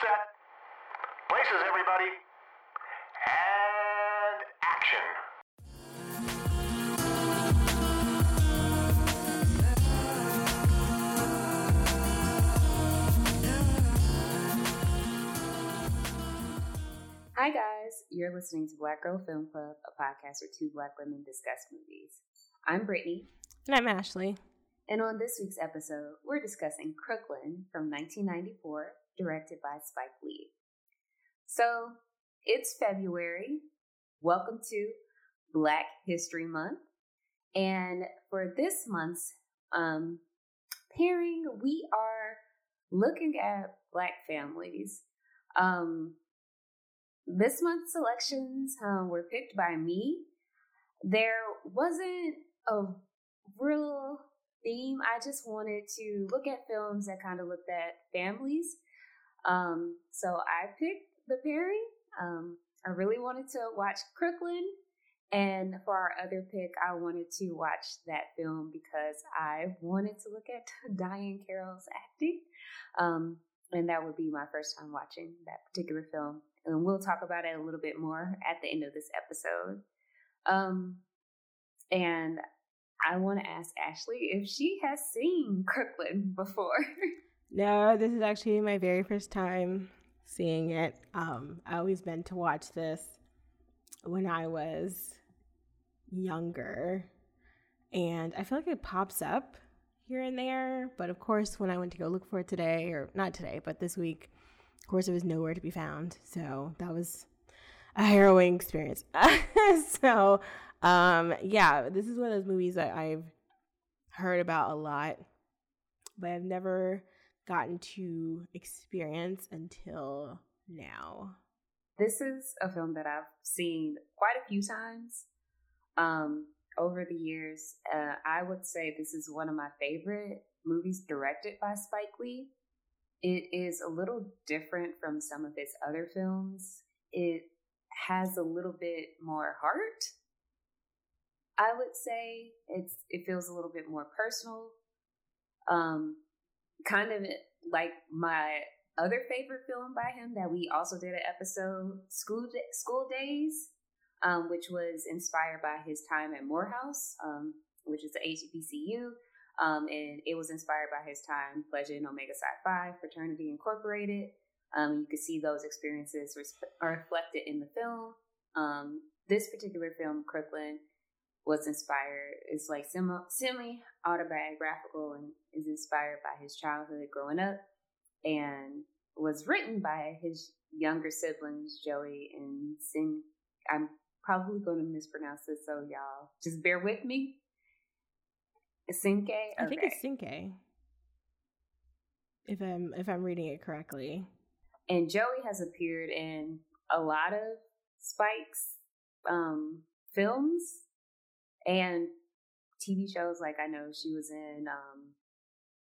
set. Places, everybody. And action. Hi, guys. You're listening to Black Girl Film Club, a podcast where two black women discuss movies. I'm Brittany, And I'm Ashley. and on this week's episode, we're discussing Crooklyn from 1994, directed by Spike Lee. So, it's February. Welcome to Black History Month. And for this month's um, pairing, we are looking at Black families. Um, this month's selections um, were picked by me. There wasn't a real theme. I just wanted to look at films that kind of looked at families. Um, so I picked the pairing. Um, I really wanted to watch Crooklyn. And for our other pick, I wanted to watch that film because I wanted to look at Diahann Carroll's acting. Um, and that would be my first time watching that particular film. And we'll talk about it a little bit more at the end of this episode. Um, and I want to ask Ashley if she has seen Crooklyn before. No, this is actually my very first time seeing it. Um, I always meant to watch this when I was younger, and I feel like it pops up here and there. But of course, when I went to go look for it today, or not today, but this week, of course, it was nowhere to be found. So that was a harrowing experience. so, um, yeah, this is one of those movies that I've heard about a lot, but I've never gotten to experience until now. this is a film that I've seen quite a few times um, over the years. Uh, I would say this is one of my favorite movies directed by Spike Lee. It is a little different from some of his other films. It has a little bit more heart. I would say it's it feels a little bit more personal. Um, kind of like my other favorite film by him that we also did an episode, School School Daze, um, which was inspired by his time at Morehouse, um, which is the HBCU, um, and it was inspired by his time pleasure pledging Omega Psi Phi Fraternity Incorporated. Um, you can see those experiences are reflected in the film. Um, this particular film, Crooklyn, was inspired. It's like semi semi autobiographical and is inspired by his childhood growing up, and was written by his younger siblings, Joey and Sin. I'm probably going to mispronounce this, so y'all just bear with me. Sinke. I think it's Sinke If I'm if I'm reading it correctly. and Joey has appeared in a lot of Spike's um, films and TV shows. Like I know she was in um,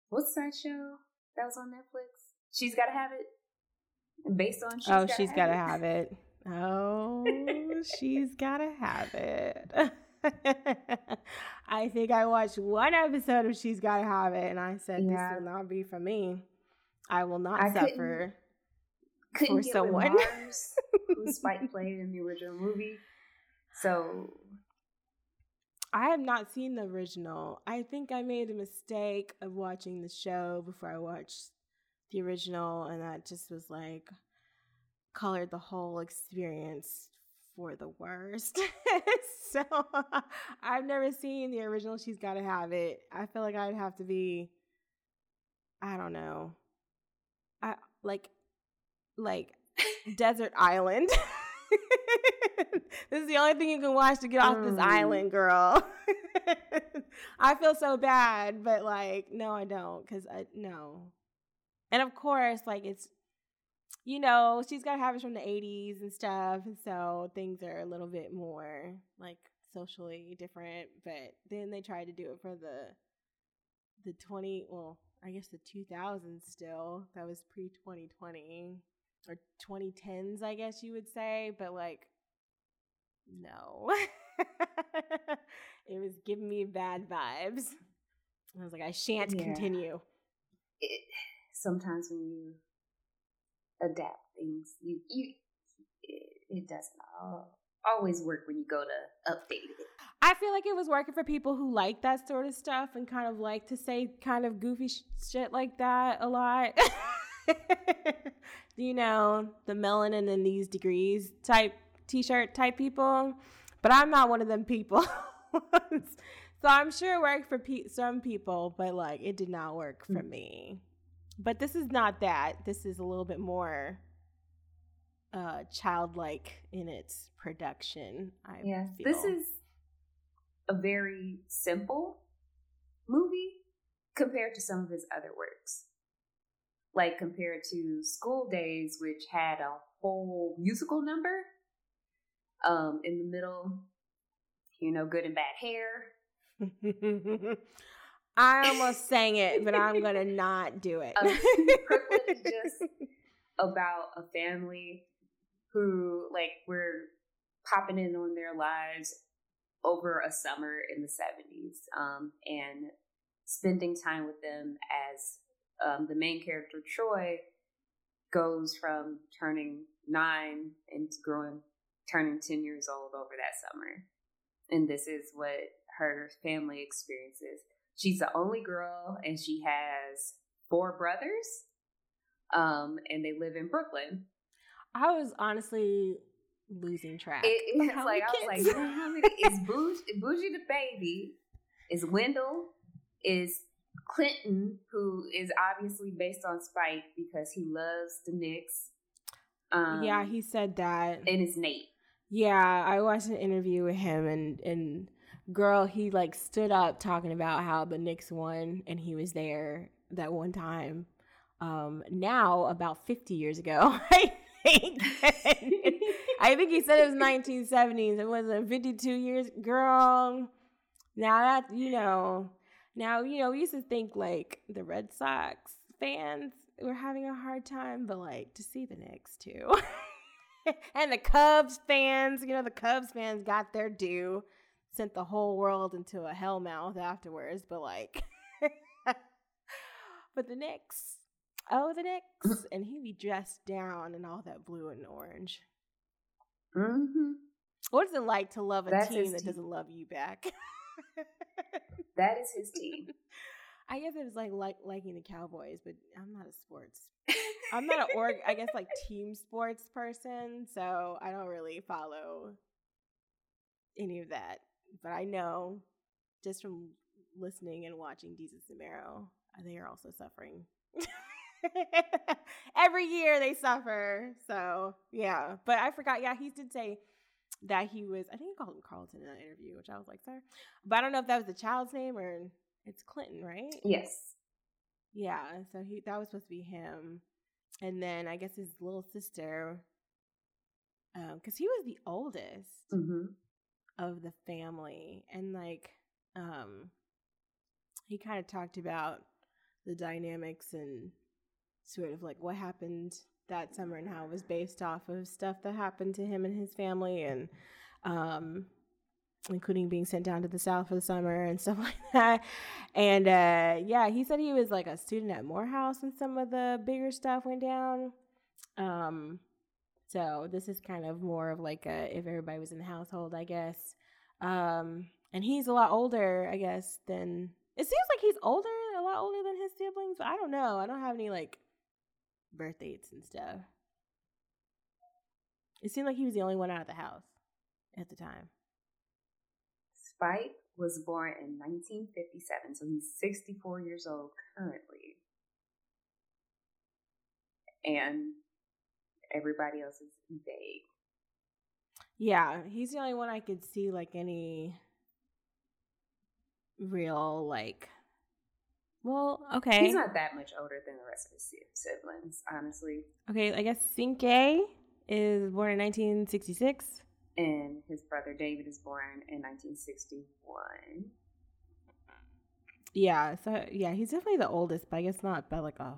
what's that show that was on Netflix? She's got to have it. Based on she's oh, gotta she's have gotta have it. Oh, she's gotta have it. I think I watched one episode of She's Gotta Have It, and I said, Yeah. "This will not be for me. I will not I couldn't- suffer." Couldn't for get someone. who Spike played in the original movie. So I have not seen the original. I think I made a mistake of watching the show before I watched the original, and that just was like colored the whole experience for the worst. so I've never seen the original. She's got to have it. I feel like I'd have to be, I don't know, I like, like desert island. this is the only thing you can watch to get off this Mm. island, girl. I feel so bad, but like, no, I don't, because I no. And of course, like it's, you know, she's got habits from the '80s and stuff, and so things are a little bit more like socially different. But then they tried to do it for the the 20, well, I guess the 2000s still. That was pre 2020 or 2010s, I guess you would say. But like, no. it was giving me bad vibes. I was like, I shan't Yeah. continue. it, sometimes when you adapt things. You you it, it doesn't all, always work when you go to update it. I feel like it was working for people who like that sort of stuff and kind of like to say kind of goofy sh- shit like that a lot. you know, the melanin in these degrees type t-shirt type people, but I'm not one of them people. so I'm sure it worked for pe- some people, but like it did not work for me. But this is not that. This is a little bit more uh childlike in its production. I Yeah, feel. this is a very simple movie compared to some of his other works. Like compared to School Daze, which had a whole musical number um, in the middle, you know, good and bad hair. I almost sang it, but I'm gonna not do it. Um, just about a family who, like, were popping in on their lives over a summer in the 70s um, and spending time with them as um, the main character, Troy, goes from turning nine into growing, turning 10 years old over that summer. And this is what her family experiences. She's the only girl, and she has four brothers, um, and they live in Brooklyn. I was honestly losing track. It, it's like I was like, how many? Is Bougie, Bougie the baby? Is Wendell? Is Clinton, who is obviously based on Spike because he loves the Knicks? Um, yeah, he said that. and it's Nate. Yeah, I watched an interview with him and and girl, he like stood up talking about how the Knicks won and he was there that one time. Um now about 50 years ago, I think. I think he said it was 1970s. It wasn't 52 years, girl. Now that you know, now you know we used to think like the Red Sox fans were having a hard time, but like to see the Knicks too. and the Cubs fans, you know, the Cubs fans got their due, sent the whole world into a hellmouth afterwards, but like, but the Knicks, oh, the Knicks, and he be dressed down in all that blue and orange. Mm-hmm. What is it like to love a That's team that team. doesn't love you back? That is his team. I guess it was like like liking the Cowboys, but I'm not a sports. I'm not an org. I guess like team sports person, so I don't really follow any of that. But I know just from listening and watching Jesus Samaro, uh, they are also suffering. Every year they suffer. So yeah, but I forgot. Yeah, he did say that he was. I think he called him Carlton in that interview, which I was like, sir. But I don't know if that was the child's name or it's Clinton, right? yes. Yeah, so he that was supposed to be him, and then I guess his little sister, because he was the oldest Mm-hmm. of the family, and like, um, he kind of talked about the dynamics and sort of like what happened that summer and how it was based off of stuff that happened to him and his family, and um, including being sent down to the south for the summer and stuff like that. And uh, yeah, he said he was like a student at Morehouse when some of the bigger stuff went down. Um, so this is kind of more of like a if everybody was in the household, I guess. Um, and he's a lot older, I guess, than it seems like he's older, a lot older than his siblings. But I don't know. I don't have any like birth dates and stuff. It seemed like he was the only one out of the house at the time. Spike was born in 1957, so he's 64 years old currently. And everybody else is vague. Yeah, he's the only one I could see like any real like. Well, okay, He's not that much older than the rest of his siblings, honestly. okay. I guess Cinque is born in 1966. And his brother David is born in 1961. Yeah, so yeah, he's definitely the oldest, but I guess not by like a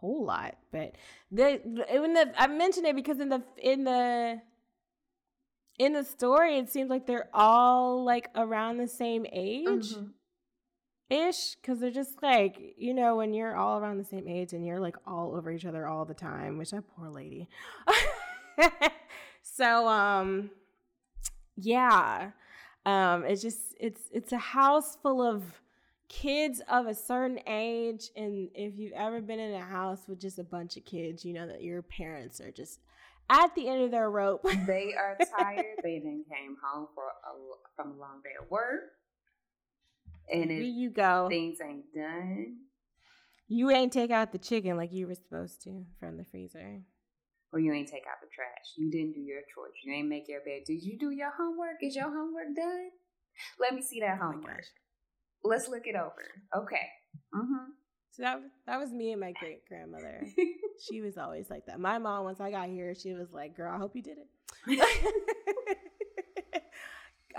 whole lot. But the in the I mentioned it because in the in the in the story, it seems like they're all like around the same age. Mhm. ish because they're just like you know when you're all around the same age and you're like all over each other all the time which that poor lady so um yeah. Um it's just it's it's a house full of kids of a certain age and if you've ever been in a house with just a bunch of kids you know that your parents are just at the end of their rope. They are tired. They then came home for a, from a long day of work. And here you go. things ain't done you ain't take out the chicken like you were supposed to from the freezer or you ain't take out the trash. You didn't do your chores. You ain't make your bed. Did you do your homework? Is your homework done? Let me see that oh homework. let's look it over. Okay. Mm-hmm. So that that was me and my great grandmother. she was always like that. My mom, once I got here, she was like, "Girl, I hope you did it."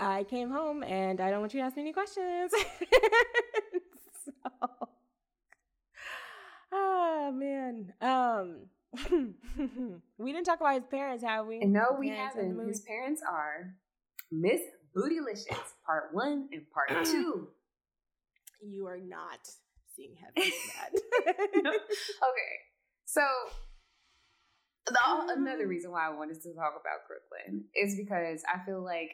I came home and I don't want you to ask me any questions. so, oh man, um, we didn't talk about his parents, have we? No, we haven't. His parents are Miss Bootylicious, Part One and Part Two. You are not seeing heaven that. okay, so the, another mm. reason why I wanted to talk about Crooklyn is because I feel like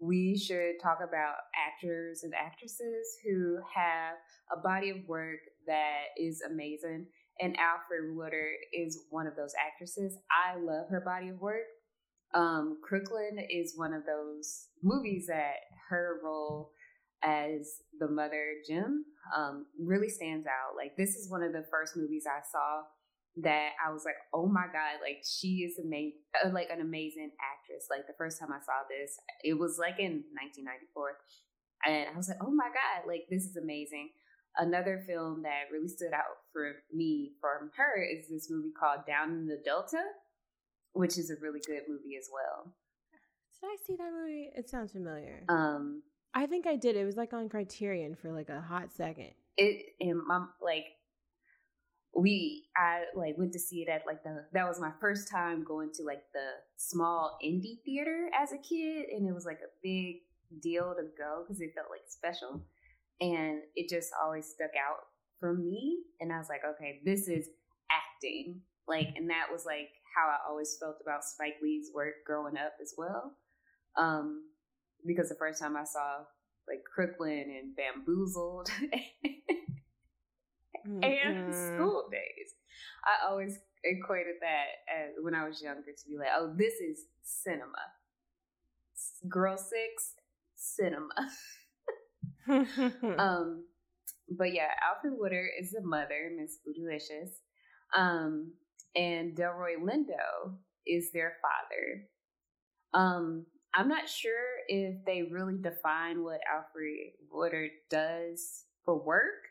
we should talk about actors and actresses who have a body of work that is amazing. And Alfre Woodard is one of those actresses. I love her body of work. Um, Crooklyn is one of those movies that her role as the mother, Jim, um, really stands out. Like, this is one of the first movies I saw that I was like, oh my god, like she is amazing, uh, like an amazing actress. Like the first time I saw this, it was like in 1994, and I was like, oh my god, like this is amazing. Another film that really stood out for me from her is this movie called Down in the Delta, which is a really good movie as well. Did I see that movie? It sounds familiar. Um, I think I did. It was like on Criterion for like a hot second. It and my like we I like went to see it at like the that was my first time going to like the small indie theater as a kid and it was like a big deal to go because it felt like special and it just always stuck out for me and I was like okay this is acting like and that was like how I always felt about Spike Lee's work growing up as well um because the first time I saw like Crooklyn and Bamboozled mm-hmm. and school daze. I always equated that as when I was younger to be like, oh, this is cinema. Girl Six, cinema. um, but yeah, Alfre Woodard is the mother, Miss Bootylicious. Um, and Delroy Lindo is their father. Um, I'm not sure if they really define what Alfre Woodard does for work.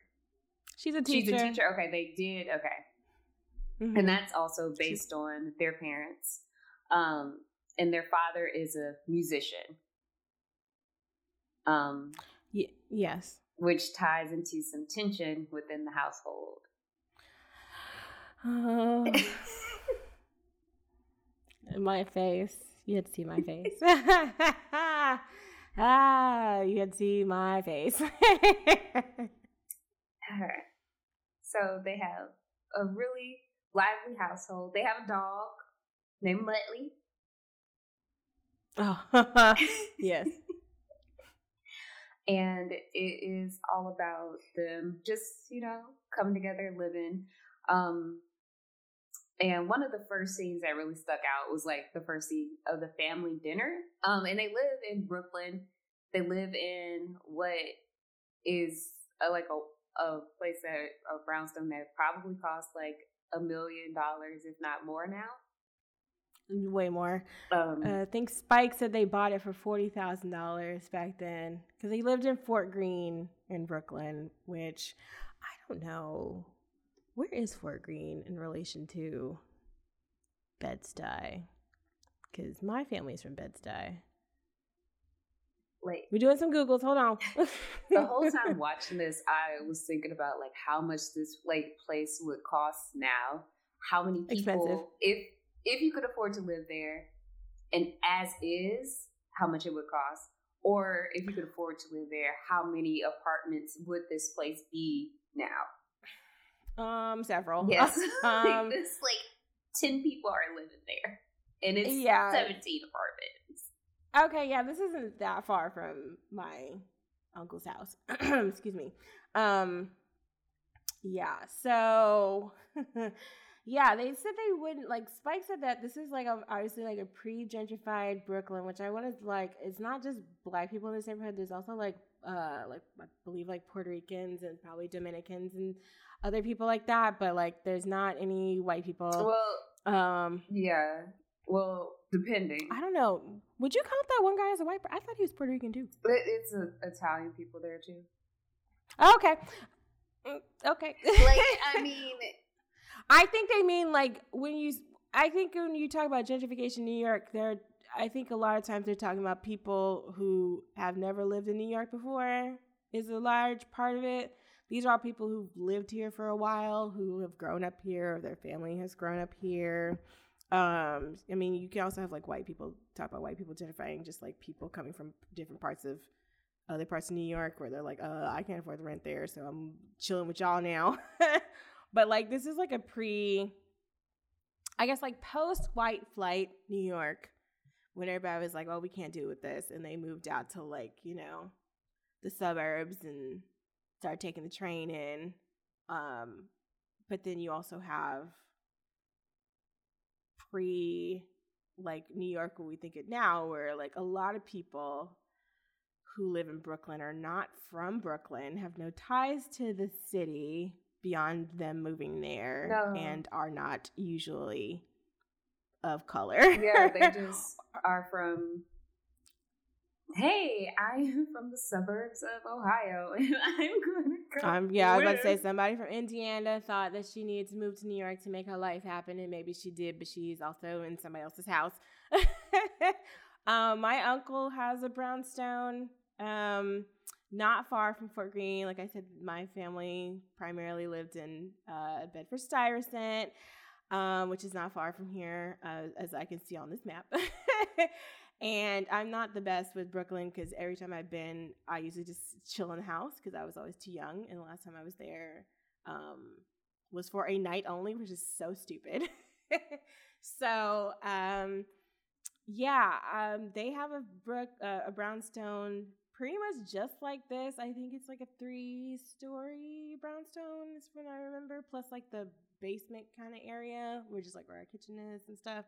She's a teacher. She's a teacher. Okay, they did. Okay. Mm-hmm. And that's also based She's... on their parents. Um, and their father is a musician. Um, y- yes. Which ties into some tension within the household. Oh. my face. You had to see my face. ah, you had to see my face. So they have a really lively household. They have a dog named Muttley. Oh, yes. And it is all about them just, you know, coming together, living. Um, and one of the first scenes that really stuck out was like the first scene of the family dinner. Um, and they live in Brooklyn. They live in what is a, like a a place that a brownstone that probably cost like a million dollars, if not more now. Way more. Um, uh, I think Spike said they bought it for forty thousand dollars back then because they lived in Fort Greene in Brooklyn, which I don't know where is Fort Greene in relation to Bed Stuy because my family's from Bed Stuy. Like we're doing some Googles. Hold on. the whole time watching this, I was thinking about like how much this like place would cost now. How many people Expensive. if if you could afford to live there and as is, how much it would cost, or if you could afford to live there, how many apartments would this place be now? Um, several. Yes, um, it's like ten people are living there, and it's Yeah. seventeen apartments. Okay, yeah, this isn't that far from my uncle's house. Excuse me. Um yeah, so yeah, they said they wouldn't like Spike said that this is like a, obviously like a pre-gentrified Brooklyn, which I wanted like it's not just black people in this neighborhood, there's also like uh like I believe like Puerto Ricans and probably Dominicans and other people like that, but like there's not any white people. Well, Um yeah. Well, depending. I don't know. Would you count that one guy as a white? I thought he was Puerto Rican too. It- It's a, Italian people there too. Okay. Mm, Okay. Like, I mean, I think they mean like when you. I think when you talk about gentrification in New York, they're. I think a lot of times they're talking about people who have never lived in New York before. Is a large part of it. These are all people who've lived here for a while, who have grown up here, or their family has grown up here. Um, I mean, you can also have like white people talk about white people gentrifying, just like people coming from different parts of other parts of New York where they're like, uh, I can't afford the rent there, so I'm chilling with y'all now. but like, this is like a pre, I guess, like post white flight New York, when everybody was like, oh, we can't do with this. And they moved out to like, you know, the suburbs and started taking the train in. Um, but then you also have pre like New York where we think it now, where like a lot of people who live in Brooklyn are not from Brooklyn, have no ties to the city beyond them moving there, No. and are not usually of color. yeah, they just are from. Hey, I am from the suburbs of Ohio, and I'm going to go. Um, yeah, I was about to say somebody from Indiana thought that she needed to move to New York to make her life happen, and maybe she did, but she's also in somebody else's house. um, my uncle has a brownstone, um, not far from Fort Greene. Like I said, my family primarily lived in uh, Bedford Stuyvesant, um, which is not far from here, uh, as I can see on this map. and I'm not the best with Brooklyn because every time I've been, I usually just chill in the house because I was always too young. And the last time I was there um, was for a night only, which is so stupid. so, um, yeah, um, they have a brook, uh, a brownstone, pretty much just like this. I think it's like a three-story brownstone, is what I remember. Plus, like the basement kind of area, which is like where our kitchen is and stuff.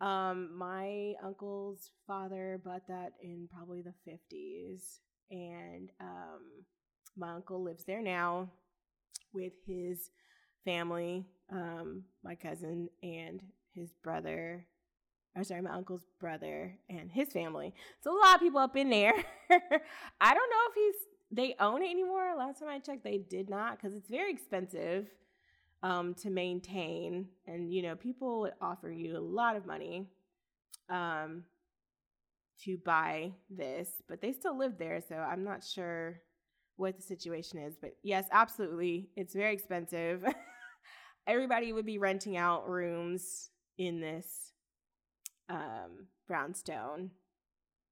Um, my uncle's father bought that in probably the 50s. And um, my uncle lives there now with his family, um, my cousin and his brother. I'm sorry, my uncle's brother and his family. So a lot of people up in there. I don't know if he's they own it anymore. Last time I checked, they did not because it's very expensive um, to maintain, and you know people would offer you a lot of money um, to buy this, but they still live there, so I'm not sure what the situation is. But yes, absolutely, it's very expensive. Everybody would be renting out rooms in this um, brownstone,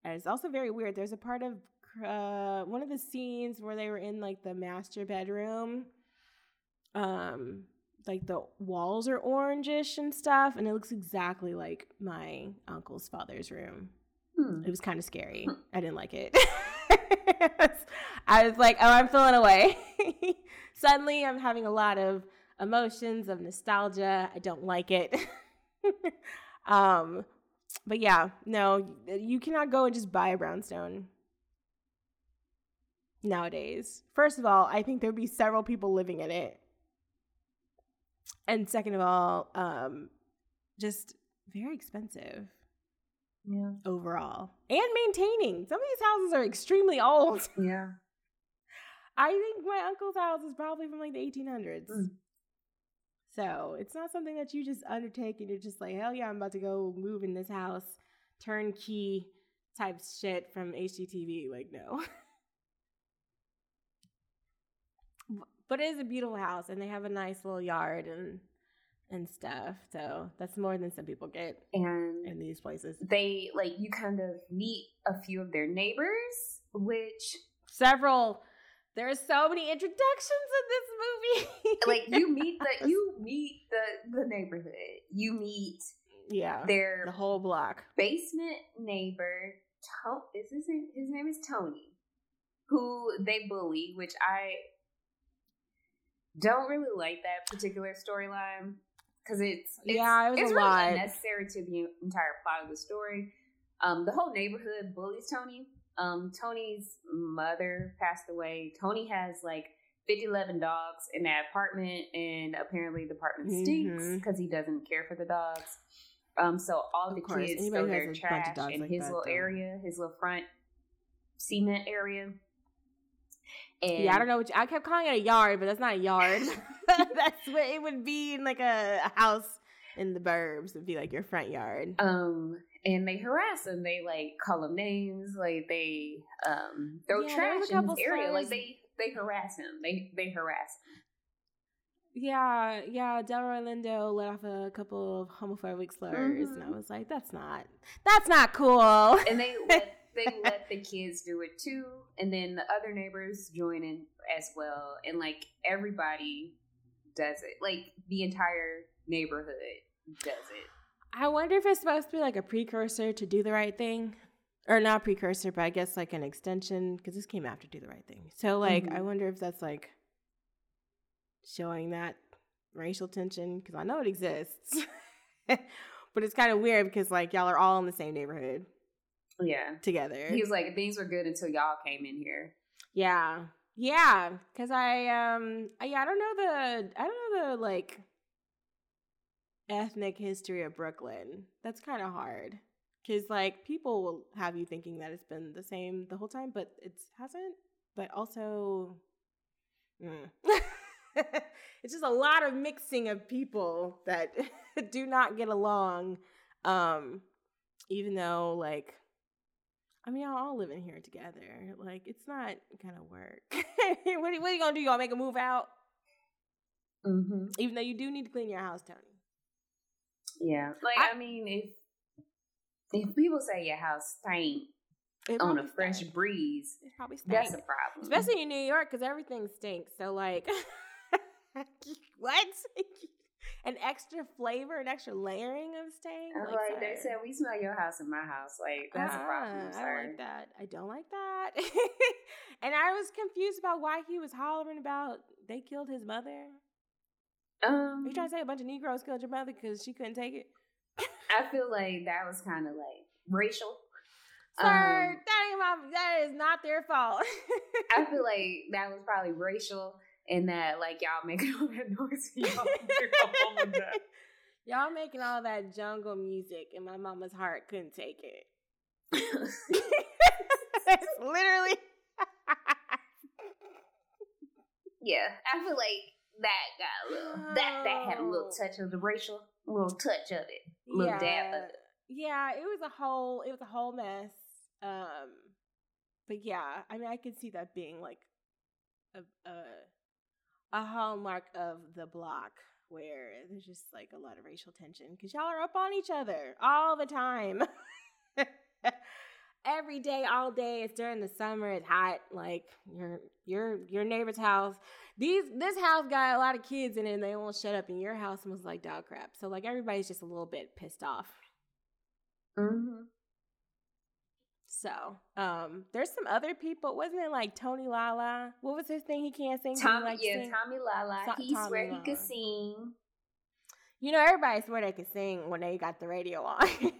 and it's also very weird. There's a part of uh, one of the scenes where they were in like the master bedroom um like the walls are orangish and stuff and it looks exactly like my uncle's father's room. Hmm. it was kind of scary i didn't like it. I was like oh i'm feeling away. Suddenly i'm having a lot of emotions of nostalgia. I don't like it. Um but yeah no you cannot go and just buy a brownstone nowadays first of all i think there'd be several people living in it and second of all, um, just very expensive Yeah. overall and maintaining. Some of these houses are extremely old. Yeah. I think my uncle's house is probably from like the 1800s. Mm. So it's not something that you just undertake and you're just like, hell yeah, I'm about to go move in this house, turnkey type shit from HGTV. Like, no. but it is a beautiful house and they have a nice little yard and and stuff. So that's more than some people get And in these places. they like you kind of meet a few of their neighbors, which Several. There's so many introductions in this movie. like you meet the you meet the the neighborhood. You meet yeah, their the whole block. basement neighbor. To- is his name? His name is Tony, who they bully, which I don't really like that particular storyline because it's, it's Yeah, it was it's a really lot. unnecessary to the entire plot of the story. Um, the whole neighborhood bullies Tony. Um, Tony's mother passed away. Tony has like 50, 11 dogs in that apartment, and apparently the apartment stinks Mhm. because he doesn't care for the dogs. Um, so all Of the course, kids anybody throw their has a bunch of trash in like his that, little though. area, his little front cement area. And yeah, I don't know. What you, I kept calling it a yard, but that's not a yard. that's what it would be in like a, a house in the burbs. Would be like your front yard. Um, and they harass him. They like call him names. Like they um throw Yeah, trash in his area. Like they they harass him. They they harass him. Yeah, yeah. Delroy Lindo let off a couple of homophobic slurs, and I Mhm. was like, "That's not, that's not cool." And they let they let the kids do it too. And then the other neighbors join in as well. And like everybody does it. Like the entire neighborhood does it. I wonder if it's supposed to be like a precursor to Do the Right Thing, or not precursor, but I guess like an extension because this came after Do the Right Thing. So like, I Mhm. wonder if that's like showing that racial tension because I know it exists, but it's kind of weird because like y'all are all in the same neighborhood Yeah. together. He was like, things were good until y'all came in here. Yeah. Yeah, cuz I um I, yeah, I don't know the I don't know the like ethnic history of Brooklyn. That's kind of hard. Cuz like people will have you thinking that it's been the same the whole time, but it hasn't. But also mm. it's just a lot of mixing of people that do not get along um even though like I mean, y'all all living here together. Like, it's not gonna work. what, are, what are you gonna do? You gonna make a move out? Mm-hmm. Even though you do need to clean your house, Tony. Yeah. Like, I- I, mean, if if people say your house stank on a fresh stinks. breeze, It probably that's a problem. Especially in New York, because everything stinks. So, like, what? an extra flavor, an extra layering of stink? I'm like, they said, we smell your house in my house. Like, that's a problem, Ah, I sir. don't like that. I don't like that. and I was confused about why he was hollering about they killed his mother. Um, You trying to say a bunch of Negroes killed your mother because she couldn't take it? I feel like that was kind of like racial. Sir, Um, that ain't my, that is not their fault. I feel like that was probably racial and that like y'all making all that noise. Y'all bring home that. Y'all making all that jungle music, and my mama's heart couldn't take it. it's literally. yeah, I feel like that got a little that that had a little Oh. touch of the racial, little touch of it, little dab of it. Yeah, it was a whole it was a whole mess. Um but yeah, I mean I could see that being like a a a hallmark of the block where there's just like a lot of racial tension because y'all are up on each other all the time. Every day, all day. It's during the summer. It's hot. Like your your your neighbor's house. These this house got a lot of kids in it, and they won't shut up. And your house smells like dog crap. So like everybody's just a little bit pissed off. Mm-hmm. So, um, there's some other people. Wasn't it like Tony Lala? What was his thing? He can't sing. Tommy, likes yeah, sing? Tommy Lala. To- he Tommy swear he could sing. You know, everybody swear they could sing when they got the radio on.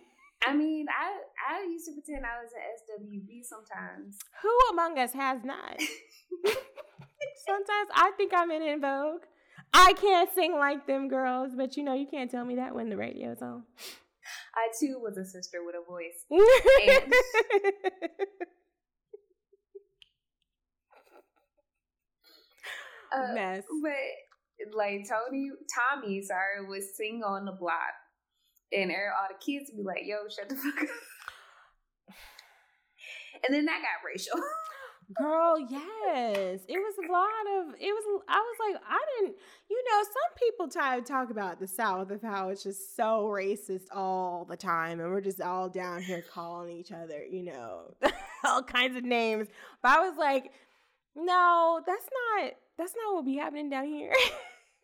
I mean, I I used to pretend I was an SWV sometimes. Who among us has not? Sometimes I think I'm in En Vogue. I can't sing like them girls, but you know, you can't tell me that when the radio's on. I too was a sister with a voice. Uh, Mess. But like Tony, Tommy, sorry, would sing on the block, and all the kids would be like, "Yo, shut the fuck up." And then that got racial. Girl, yes. It was a lot of it was I was like, I didn't you know, some people try to talk about the South of how it's just so racist all the time and we're just all down here calling each other, you know, all kinds of names. But I was like, no, that's not that's not what be happening down here.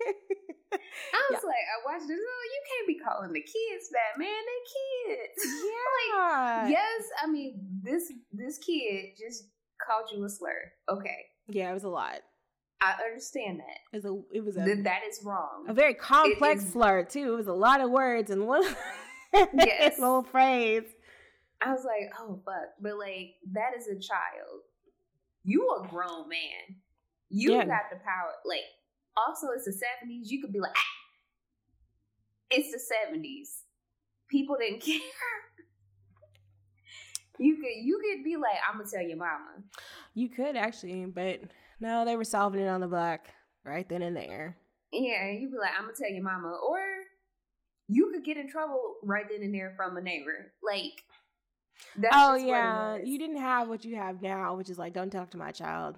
I was yeah. like, I watched this. Oh, you can't be calling the kids that, man. They kids. Yeah. like, yes, I mean this this kid just called you a slur. Okay. Yeah, it was a lot. I understand that. It was a, it was a Th- that is wrong. A very complex slur too. It was a lot of words and one yes. little phrase. I was like, oh fuck. But like that is a child. You a grown man. You yeah. got the power. Like, also it's the 70s. You could be like, ah. it's the 70s. People didn't care. You could you could be like, I'm gonna tell your mama. You could actually, but no, they were solving it on the block right then and there. Yeah, you'd be like, I'm gonna tell your mama, or you could get in trouble right then and there from a neighbor. Like, oh yeah, you didn't have what you have now, which is like, don't talk to my child.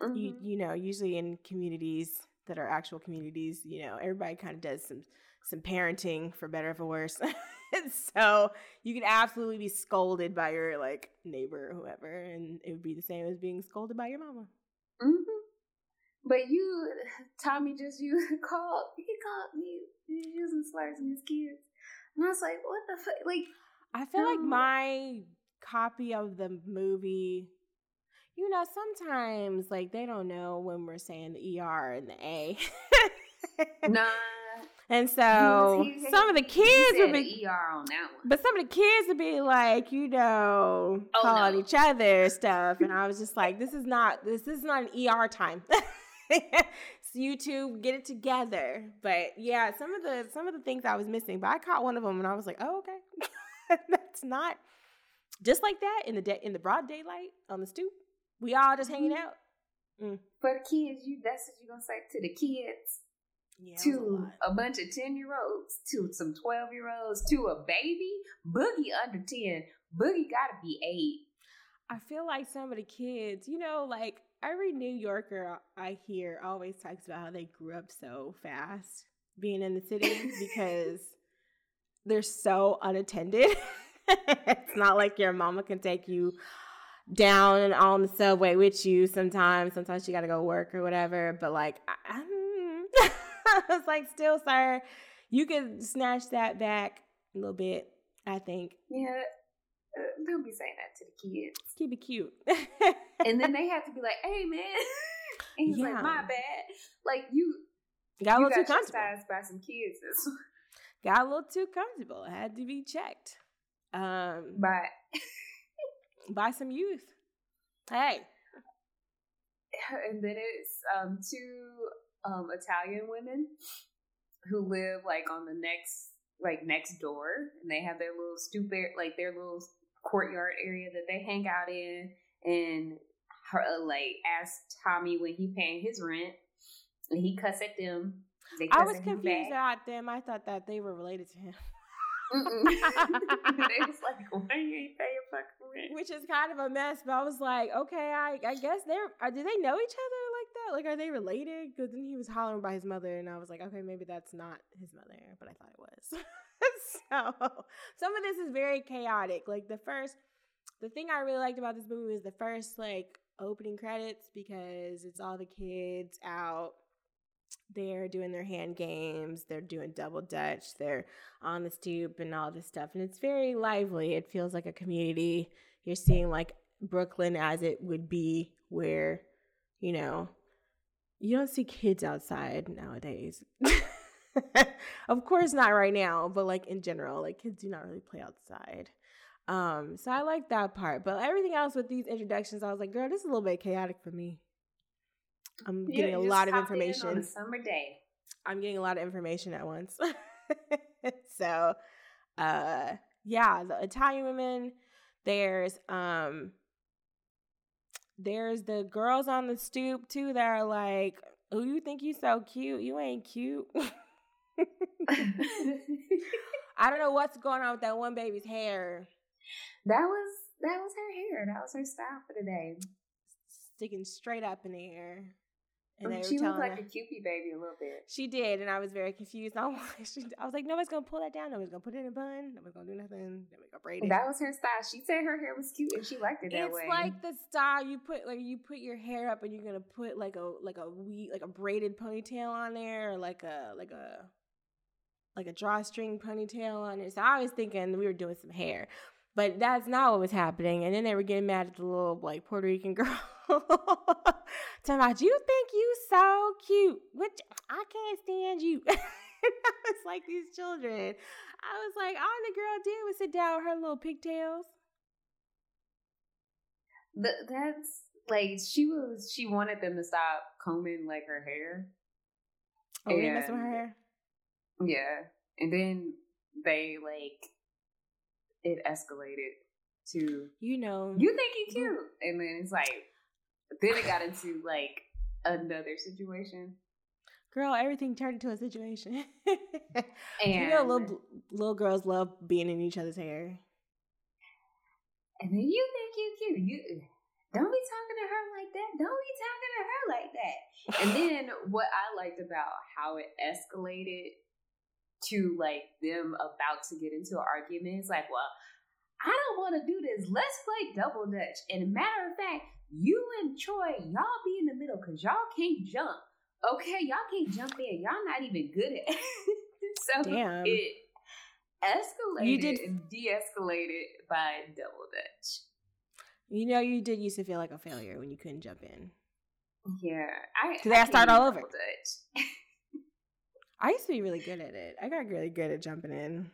Mm-hmm. You you know, usually in communities that are actual communities, you know, everybody kind of does some some parenting for better or for worse. so you can absolutely be scolded by your like neighbor or whoever, and it would be the same as being scolded by your mama. Mm-hmm. But you, Tommy, just you called. He called me using slurs in his kids, and I was like, "What the fuck?" Like, I feel um, like my copy of the movie. You know, sometimes like they don't know when we're saying the ER and the A. nah, and so he, some of the kids would be ER on that one. But some of the kids would be like, you know, oh, calling no. each other stuff. And I was just like, this is not this is not an ER time. so you two get it together. But yeah, some of the some of the things I was missing, but I caught one of them and I was like, oh, okay. That's not just like that in the day in the broad daylight on the stoop. We all just hanging mm-hmm. out. Mm. For the kids, you that's what you're gonna say to the kids yeah, to a, a, bunch of 10 year olds, to some 12 year olds, to a baby. Boogie under 10. Boogie gotta be eight. I feel like some of the kids, you know, like every New Yorker I hear always talks about how they grew up so fast being in the city because they're so unattended. it's not like your mama can take you down and on the subway with you sometimes. Sometimes you got to go work or whatever. But like, I, I was like, still, sir, you can snatch that back a little bit, I think. Yeah. Uh, they'll be saying that to the kids. Keep it cute. and then they have to be like, hey, man. and he's yeah. like, my bad. Like, you got a little too comfortable. by some kids. got a little too comfortable. It had to be checked. Um, by, by some youth. Hey. And then it's um, two um, Italian women who live like on the next like next door, and they have their little stoop like their little courtyard area that they hang out in, and her uh, like asked Tommy when he paying his rent, and he cuss at them. I was confused about them. I thought that they were related to him. they was like, why you ain't paying fucking rent? Which is kind of a mess, but I was like, okay, I, I guess they're, are, do they know each other like that? Like, are they related? Because then he was hollering by his mother, and I was like, okay, maybe that's not his mother, but I thought it was. so, some of this is very chaotic. Like, the first, the thing I really liked about this movie was the first, like, opening credits because it's all the kids out they're doing their hand games, they're doing double dutch, they're on the stoop and all this stuff. And it's very lively. It feels like a community. You're seeing like Brooklyn as it would be, where, you know, you don't see kids outside nowadays. of course, not right now, but like in general, like kids do not really play outside. Um, so I like that part. But everything else with these introductions, I was like, girl, this is a little bit chaotic for me. I'm getting a lot of information. on a summer day. I'm getting a lot of information at once. so, uh, yeah, the Italian women. There's um, there's the girls on the stoop too that are like, "Oh, you think you so cute? You ain't cute." I don't know what's going on with that one baby's hair. That was that was her hair. That was her style for the day sticking straight up in the air. And they she looked like her, a Cupid baby a little bit. She did, and I was very confused. I was like, nobody's gonna pull that down. Nobody's gonna put it in a bun. Nobody's gonna do nothing. Nobody's gonna braid it. That was her style. She said her hair was cute, and she liked it that it's way. It's like the style you put, like you put your hair up, and you're gonna put like a like a wee like a braided ponytail on there, or like a like a like a drawstring ponytail on it. So I was thinking we were doing some hair, but that's not what was happening. And then they were getting mad at the little like Puerto Rican girl. Talking about you think you so cute. Which I can't stand you. I was like these children. I was like, all the girl did was sit down with her little pigtails. The, that's like she was. She wanted them to stop combing like her hair. Oh, and, messing with her hair. Yeah, and then they like it escalated to you know you think you cute, and then it's like then it got into like another situation. Girl, everything turned into a situation. and you know, little little girls love being in each other's hair. And then you think you cute. You don't be talking to her like that. Don't be talking to her like that. and then what I liked about how it escalated to like them about to get into an argument is like, well, I don't want to do this. Let's play double dutch. And a matter of fact, you and Troy, y'all be in the middle because y'all can't jump. Okay, y'all can't jump in. Y'all not even good at it. so Damn. it escalated you did... and de-escalated by double dutch. You know, you did used to feel like a failure when you couldn't jump in. Yeah, I because I, I start all over. I used to be really good at it. I got really good at jumping in.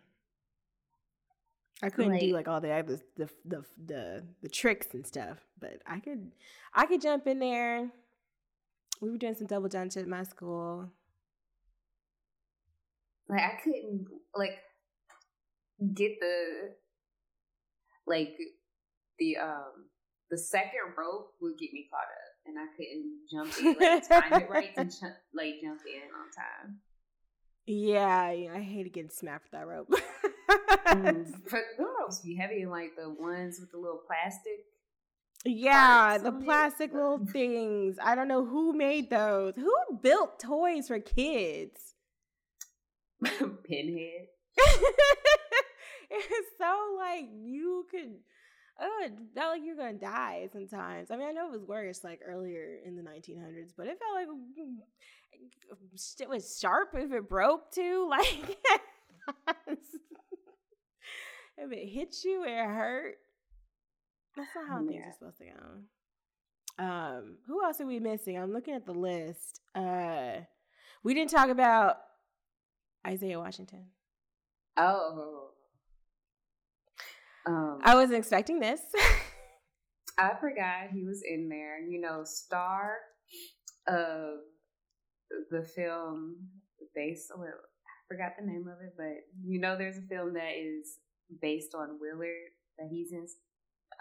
I couldn't like, do like all the other the, the the the tricks and stuff, but I could I could jump in there. We were doing some double jumps at my school. Like I couldn't like get the like the um the second rope would get me caught up, and I couldn't jump in like time it right to ch- like jump in on time. Yeah, I hate getting smacked with that rope. mm, ropes be heavy, like the ones with the little plastic. Yeah, the plastic little things. I don't know who made those. Who built toys for kids? Pinhead. it's so like you could oh, it felt like you're gonna die sometimes. I mean, I know it was worse like earlier in the 1900s, but it felt like mm, it was sharp if it broke too. Like if it hits you, it hurt. That's not how yeah. things are supposed to go. Um, who else are we missing? I'm looking at the list. Uh, we didn't talk about Isaiah Washington. Oh, um, I wasn't expecting this. I forgot he was in there. You know, star of the film based on. I forgot the name of it, but you know, there's a film that is based on Willard that he's in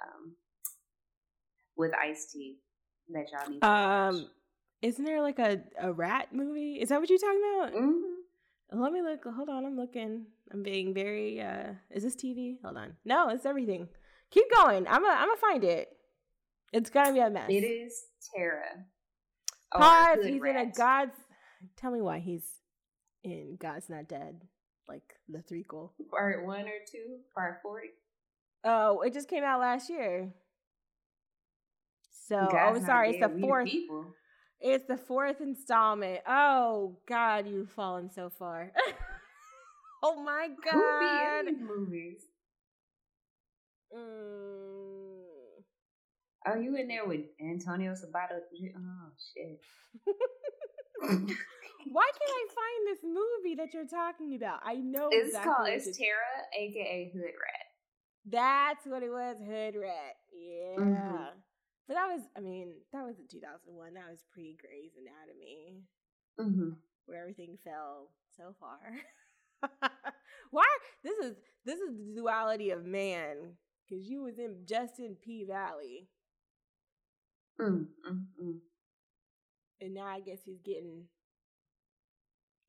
um, with Ice T that y'all need. um, isn't there like a a rat movie? Is that what you're talking about? Mm-hmm. Let me look. Hold on, I'm looking. I'm being very. uh Is this TV? Hold on. No, it's everything. Keep going. I'm gonna I'm gonna find it. It's gonna be a mess. It is Tara. Pause. He's rat. in a God's. Tell me why he's in God's Not Dead like the threequel. Part one or two? Part four? Oh, it just came out last year. So, oh, sorry, it's the fourth. It's the fourth installment. Oh God, you've fallen so far. oh my God. Who be in these movies? Mm. Are you in there with Antonio Sabato? Oh shit. Why can't I find this movie that you're talking about? I know it's exactly called it's Tara, aka Hood Rat. That's what it was, Hood Rat. Yeah. Mm-hmm. But that was, I mean, that was in 2001. That was pre Grey's Anatomy, mm-hmm. where everything fell so far. Why? This is this is the duality of man, because you was in just in P Valley, mm, mm, mm. and now I guess he's getting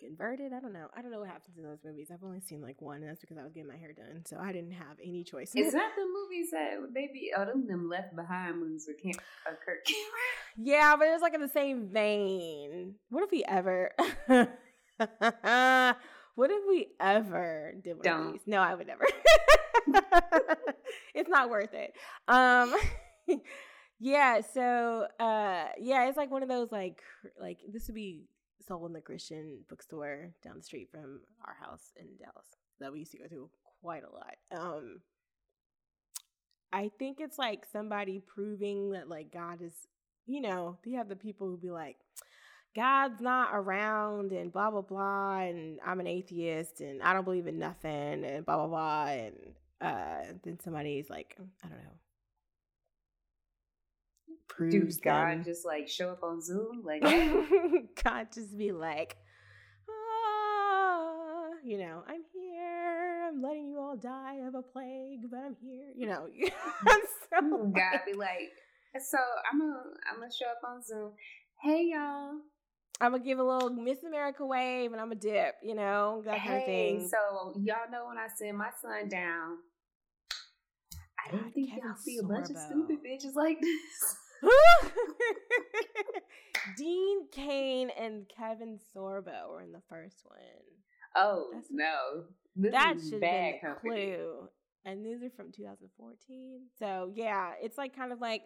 converted. I don't know. I don't know what happens in those movies. I've only seen like one, and that's because I was getting my hair done, so I didn't have any choice. Is that the movies that they be? Oh, them, them left behind movies with Cam, uh, Kirk yeah, but it was like in the same vein. What if we ever? what if we ever did one Don't. of these? No, I would never. it's not worth it. Um. yeah. So, uh, yeah, it's like one of those like like this would be sold in the Christian bookstore down the street from our house in Dallas that we used to go to quite a lot. Um. I think it's like somebody proving that like God is, you know, you have the people who be like, God's not around and blah blah blah and I'm an atheist and I don't believe in nothing and blah blah blah and uh then somebody's like I don't know proves Dude, God them. just like show up on Zoom, like God just be like ah, you know I'm here I'm letting you all die of a plague but I'm here you know I'm so God be like, so I'm gonna I'm gonna show up on Zoom. Hey y'all, I'm gonna give a little Miss America wave and I'm a dip you know that kind of thing so y'all know when I send my son down, I didn't God, think Kevin y'all see a bunch of stupid bitches like this. Dean Cain and Kevin Sorbo were in the first one. Oh That's- no, this that should bad been a clue. And these are from 2014. So yeah, it's like kind of like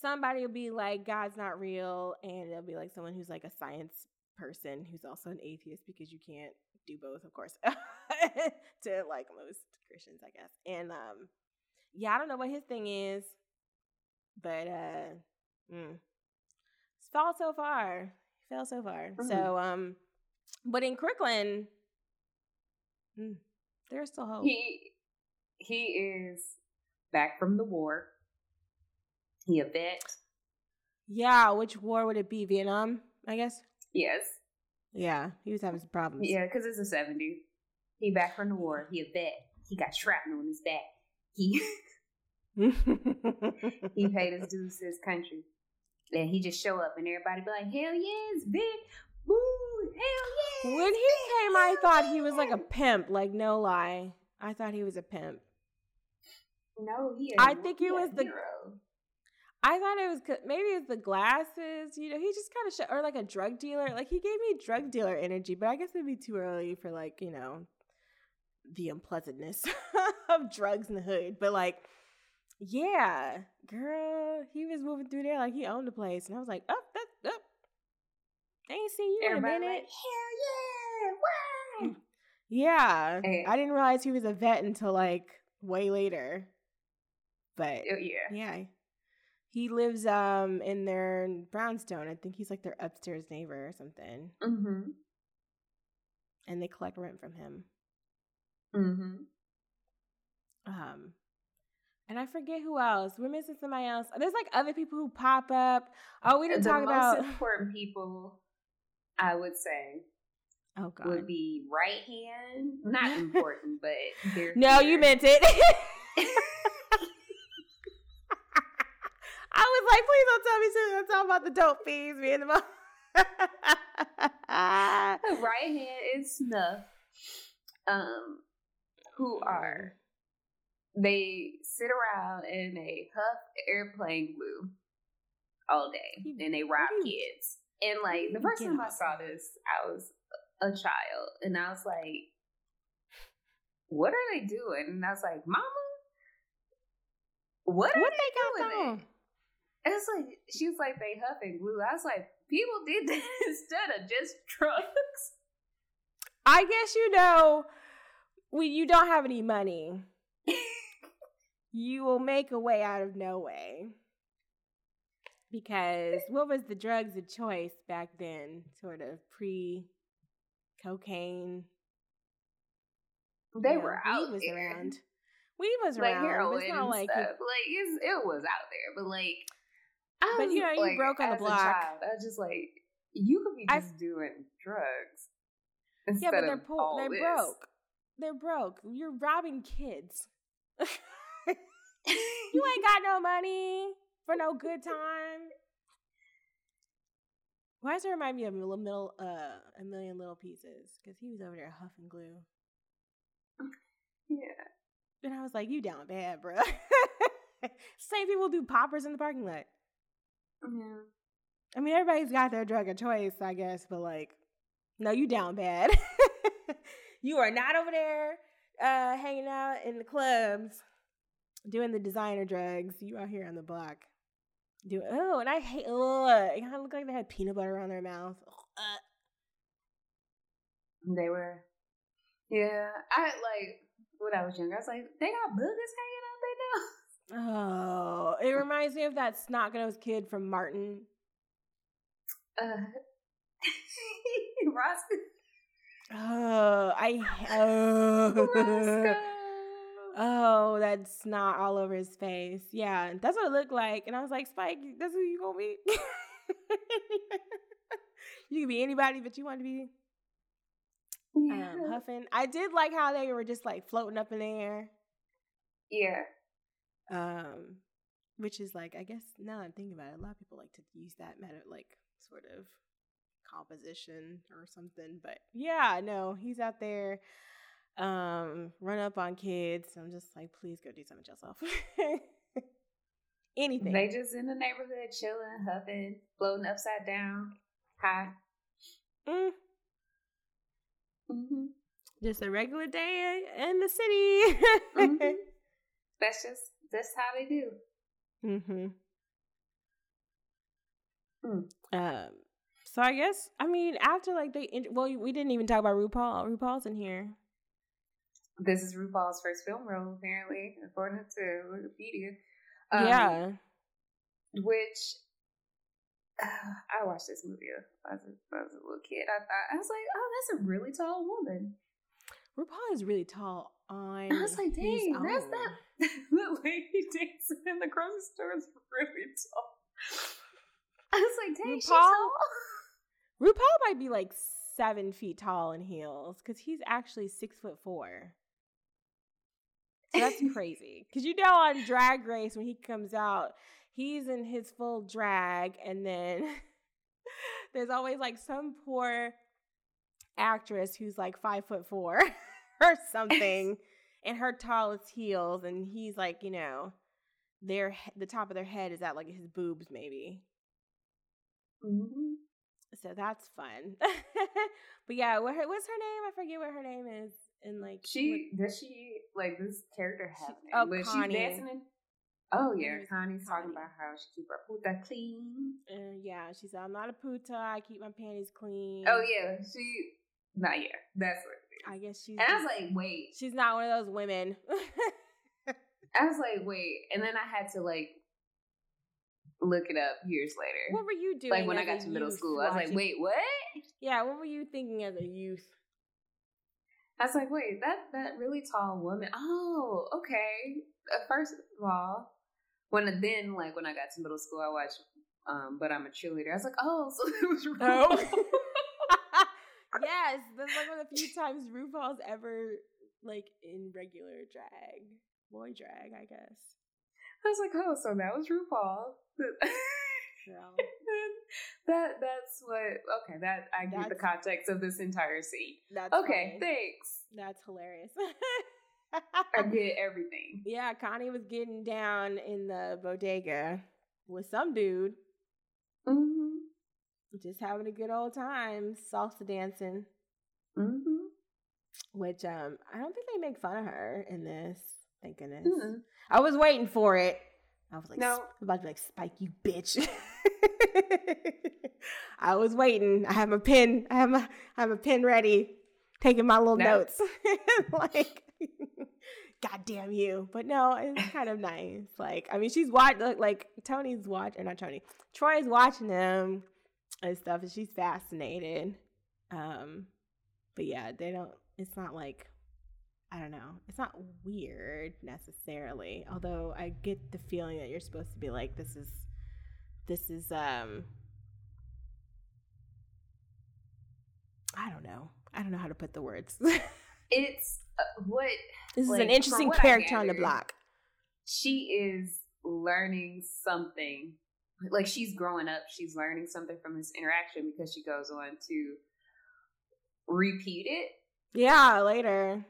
somebody will be like, God's not real, and it'll be like someone who's like a science person who's also an atheist because you can't do both, of course. to like most Christians, I guess. And um yeah, I don't know what his thing is, but uh mm, it's fall so far. Fell so far. Mhm. So um but in Crooklyn, mm, there's still hope. He he is back from the war. He a vet. Yeah, which war would it be? Vietnam, I guess. Yes. Yeah, he was having some problems. Yeah, because it's the 70s. He back from the war. He a vet. He got shrapnel in his back. He he paid his dues to his country. And he just show up and everybody be like, hell yes, Vic. Woo, hell yeah. when he came, I thought he was like a pimp. Like no lie, I thought he was a pimp. No, he. I think he a was the- hero. I thought it was maybe it's the glasses. You know, he just kind of sh- or like a drug dealer. Like he gave me drug dealer energy, but I guess it'd be too early for like you know the unpleasantness of drugs in the hood. But like, yeah, girl, he was moving through there like he owned the place, and I was like, up, up, up. I ain't seen you in a Everybody minute. like, hell yeah, wow. yeah, Eh. I didn't realize he was a vet until like way later. But Oh, yeah. yeah. He lives um in their brownstone. I think he's like their upstairs neighbor or something. Mm-hmm. And they collect rent from him. Mm-hmm. Um and I forget who else. We're missing somebody else. There's like other people who pop up. Oh, we didn't the talk most about important people, I would say, Oh god. would be right hand. Not important, but they're no, you meant it. I was like, please don't tell me something. I'm talking about the dope fiends being the most. right hand is Snuff. Um, who are they sit around and they huff airplane glue all day and they rob where do you- kids. And like the where do you first time I saw this, I was a child and I was like, "What are they doing?" And I was like, "Mama, what are what they they doing?" on? And it's like she was like they huff and glue. I was like, people did that instead of just drugs. I guess you know when you don't have any money, you will make a way out of no way. Because what was the drugs of choice back then? Sort of pre cocaine. They you know, were out weed was there. around. Weed was like around. heroin it's not like stuff. you- like it's, it was out there, but like, I But, was, you know, you like, broke on the block. child, I was just like, you could be I- just doing drugs. yeah, but they're all They're this. broke. They're broke. You're robbing kids. you ain't got no money for no good time. Why does it remind me of a little, uh, a million little pieces? Because he was over there huffing glue. Yeah. And I was like, you down bad, bro. Same people do poppers in the parking lot. Yeah. I mean, everybody's got their drug of choice, I guess, but like, no, you down bad. you are not over there uh, hanging out in the clubs doing the designer drugs. You out here on the block. Do oh, and I hate. Oh, it kind of looked like they had peanut butter on their mouth. Uh, They were. Yeah. I like when I was younger. I was like, they got boogers hanging out their nose. oh, it reminds me of that snot nosed kid from Martin. Uh, Roscoe. Oh, I oh. Oh, that's not all over his face. Yeah, that's what it looked like. And I was like, Spike, that's who you gonna be? you can be anybody, but you want to be Yeah. um, huffing. I did like how they were just like floating up in the air. yeah. Um, which is like, I guess now that I'm thinking about it, a lot of people like to use that meta like sort of composition or something. But yeah, no, he's out there um run up on kids. I'm just like, please go do something yourself. Anything. They just in the neighborhood chilling, huffing, floating upside down, high. Mm, hmm just a regular day in the city. Mhm. That's just that's how they do. Mm-hmm. Mm. Um. So I guess I mean after like they well we didn't even talk about RuPaul. RuPaul's in here. This is RuPaul's first film role, apparently, according to Wikipedia. Um, yeah. Which uh, I watched this movie as a, as a little kid. I thought I was like, oh, that's a really tall woman. RuPaul is really tall on. I was like, dang, that's that the lady dancing in the grocery store is really tall. I was like, dang, she's RuPaul? tall. RuPaul might be like seven feet tall in heels because he's actually six foot four. So that's crazy. Because you know, on Drag Race, when he comes out, he's in his full drag, and then there's always like some poor actress who's like five foot four or something, and her tallest heels, and he's like, you know, their the top of their head is at like his boobs, maybe. Mhm. So that's fun. but yeah, what her, what's her name? I forget what her name is. And like She does she like this character have She- oh, Connie. she's dancing in. Oh yeah, Connie's talking about how she keep her puta clean. uh, yeah, she said I'm not a puta. I keep my panties clean. Oh yeah, she. not yeah, that's what. I guess she's. And I was like, wait. she's not one of those women. I was like, wait, and then I had to like look it up years later. what were you doing? like when I got to middle school, I was like, wait, what? Yeah, what were you thinking as a youth? I was like, wait, that that really tall woman. Oh, okay. First of all, when then like when I got to middle school, I watched. Um, but I'm a cheerleader. I was like, oh, so it was Oh. RuPaul. yes, that's like one of the few times RuPaul's ever like in regular drag, boy drag, I guess. I was like, oh, so that was RuPaul. That that's what. Okay, that I get the context of this entire scene. That's Okay, thanks. That's hilarious. I get everything. yeah, Connie was getting down in the bodega with some dude, Mm-hmm. just having a good old time, salsa dancing. Mm-hmm. Which um, I don't think they make fun of her in this. Thank goodness. Mm-mm. I was waiting for it. I was like, No. I'm about to be like, Spike, you bitch. I was waiting. I have my pen. I have my I have a pen ready, taking my little No. notes. like, God damn you. But no, it's kind of nice. Like, I mean, she's watching. Like Tony's watching. Not Tony. Troy's watching him and stuff, and she's fascinated. Um, but yeah, they don't. It's not like I don't know. It's not weird necessarily. Although I get the feeling that you're supposed to be like, this is, this is, um, I don't know. I don't know how to put the words. It's uh, This Like, an interesting what character on the block. she is learning something like she's growing up, she's learning something from this interaction because she goes on to repeat it. Yeah, later.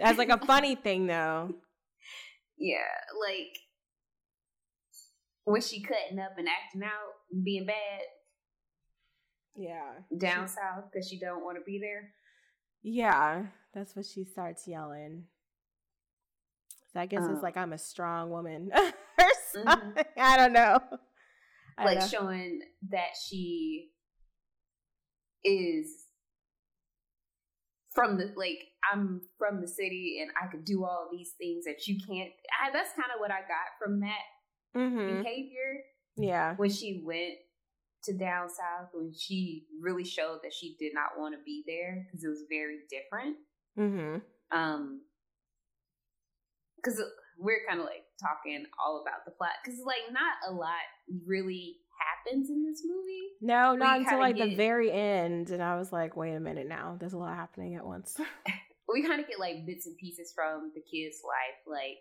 As like a funny thing though. Yeah, like when she cutting up and acting out and being bad Yeah. down south because she don't want to be there. Yeah, that's what she starts yelling. So I guess Um, it's like I'm a strong woman Mhm. I don't know. I don't like know. showing that she is from the like I'm from the city and I could do all these things that you can't. I, that's kind of what I got from that Mhm. behavior Yeah. when she went to down south when she really showed that she did not want to be there because it was very different Mhm. um because we're kind of like talking all about the plot because like not a lot really happens in this movie No, not until like the very end, and I was like, "Wait a minute, now there's a lot happening at once." we kind of get like bits and pieces from the kid's life like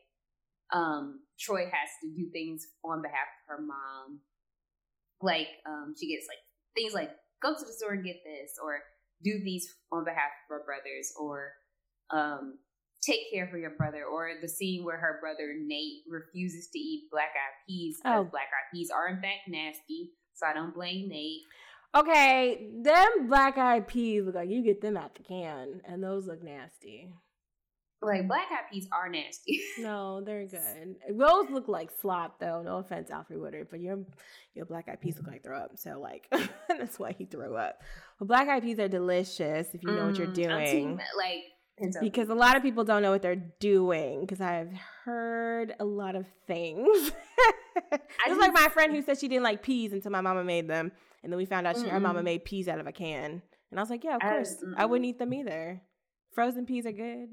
um troy has to do things on behalf of her mom. Like um she gets like things like go to the store and get this or do these on behalf of her brothers or um take care for your brother or the scene where her brother nate refuses to eat black eyed peas because Oh. black eyed peas are in fact nasty. So i don't blame nate okay, them black eyed peas look like you get them out the can, and those look nasty. like black eyed peas are nasty No, they're good. Those look like slop, though. No offense, Alfre Woodard, but your your black eyed peas look like throw up. So like that's why he threw up. But black eyed peas are delicious if you know what you're Mm, doing. team, like because a lot of people don't know what they're doing because I've heard a lot of things. It's like my friend who said she didn't like peas until my mama made them, and then we found out she, her mama made peas out of a can, and I was like, yeah, of course, I wouldn't eat them either. Frozen peas are good.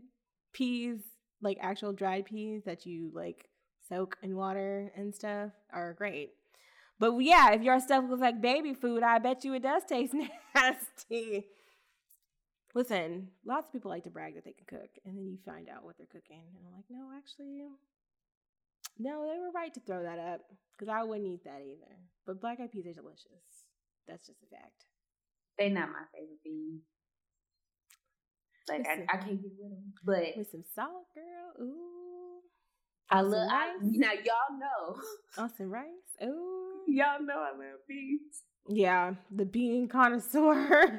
Peas, like actual dried peas that you like soak in water and stuff, are great. But yeah, if your stuff looks like baby food, I bet you it does taste nasty. Listen, lots of people like to brag that they can cook, and then you find out what they're cooking, and I'm like, no, actually, no, they were right to throw that up because I wouldn't eat that either. But black eyed peas are delicious. That's just a fact. They're not my favorite bean. Like I, Listen. I can't get with them, but With some salt, girl. Ooh. I some love. I, now y'all know, On some rice. Ooh. y'all know I love beans. Yeah, the bean connoisseur.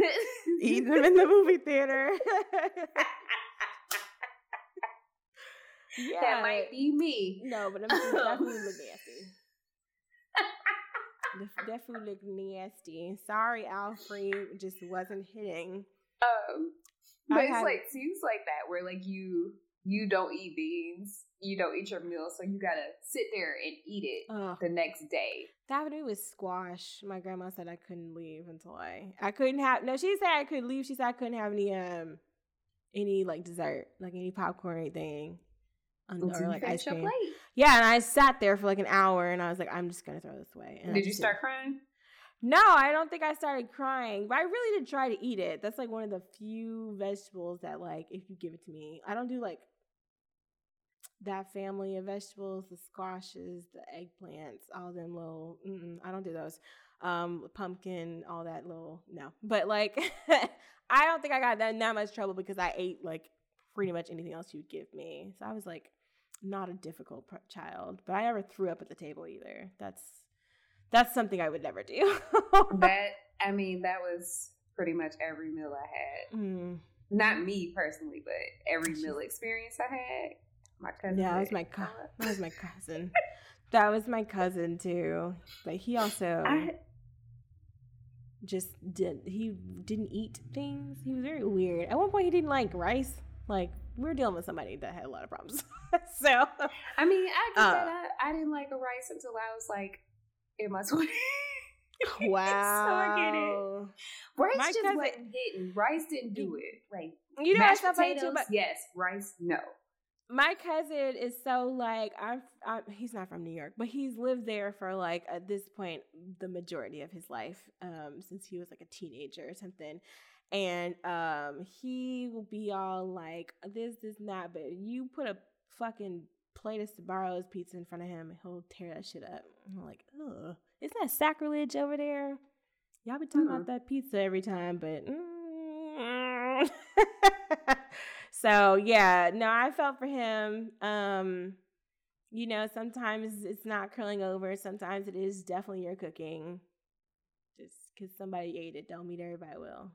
Eating them in the movie theater. yeah. That might be me. No, but I'm that food look nasty. The- that food look nasty. Sorry, Alfre, just wasn't hitting. Um, but I it's had- like seems like that where like you you don't eat beans, you don't eat your meal, so you gotta sit there and eat it Ugh. the next day. That would do with squash. My grandma said I couldn't leave until I I couldn't have no, she said I could leave. She said I couldn't have any um any like dessert, like any popcorn or anything. Un- or like ice cream. plate. Yeah, and I sat there for like an hour and I was like, I'm just gonna throw this away. And I Did you just start crying? No, I don't think I started crying, but I really did try to eat it. That's like one of the few vegetables that, like, if you give it to me, I don't do like that family of vegetables, the squashes, the eggplants, all them little. I don't do those. Um, pumpkin, all that little. No, but like, I don't think I got that that much trouble because I ate like pretty much anything else you'd give me. So I was like, not a difficult pr- child, but I never threw up at the table either. That's that's something I would never do. that I mean, that was pretty much every meal I had. Mm. Not me personally, but every meal experience I had. My cousin. Yeah, that was my co- that was my cousin. that was my cousin too, but he also I, just did he didn't eat things. He was very weird. At one point, he didn't like rice. Like we were dealing with somebody that had a lot of problems. so I mean, I get Uh. that. I, I didn't like a rice until I was like in my twenties. wow, so I get it. Rice My just cousin- wasn't hitting. Rice didn't do it. Like You know mashed potatoes, too, but yes. Rice, no. my cousin is so like I'm, I'm he's not from new york but he's lived there for like at this point the majority of his life um since he was like a teenager or something and um he will be all like this this and that but you put a fucking plate of Sbarro's pizza in front of him, he'll tear that shit up. I'm like, ugh, is that sacrilege over there? Y'all be talking Hmm. about that pizza every time, but. mm. so yeah, no, I felt for him. Um, you know, sometimes it's not curling over. Sometimes it is definitely your cooking. Just because somebody ate it, don't mean everybody will.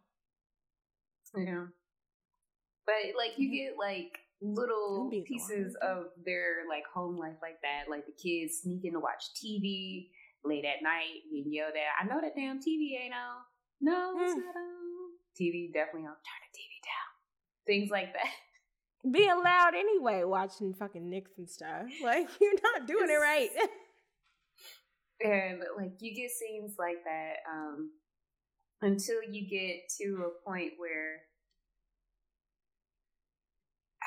Yeah. But like you get like little beans are pieces of their like home life like that, like the kids sneaking to watch TV late at night, getting yelled at. I know that damn TV ain't on. No, it's Mm. not on. TV definitely on. Turn the TV down. Things like that. Being loud anyway, watching fucking Knicks and stuff. Like you're not doing it right. And like you get scenes like that um, until you get to a point where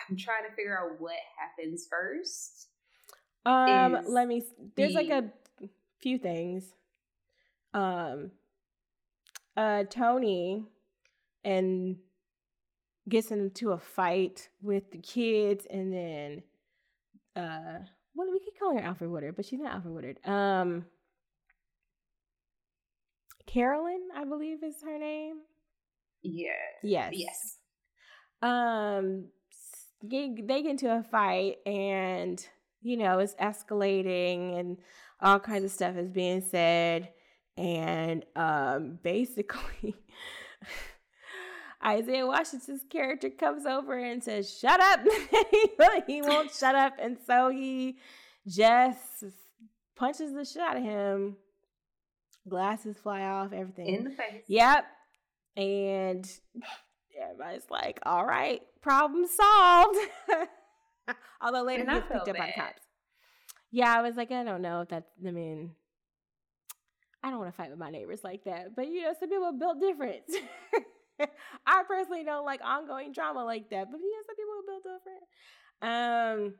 I'm trying to figure out what happens first. Um, let me. There's like a few things. Um, uh, Tony and gets into a fight with the kids, and then uh, what we keep calling her Alfre Woodard, but she's not Alfre Woodard. Um, Carolyn, I believe is her name. Yeah. Yes. Yes. um they, get into a fight and you know it's escalating and all kinds of stuff is being said and um basically Isaiah Washington's character comes over and says shut up he won't shut up and so he just punches the shit out of him glasses fly off everything In the face. Yep. And everybody's like, all right, problem solved. Although later he gets picked up by cops. Yeah, I was like, I don't know if that's, I mean, I don't want to fight with my neighbors like that. But, you know, some people are built different. I personally don't like ongoing drama like that. But, you know, some people are built different. Um,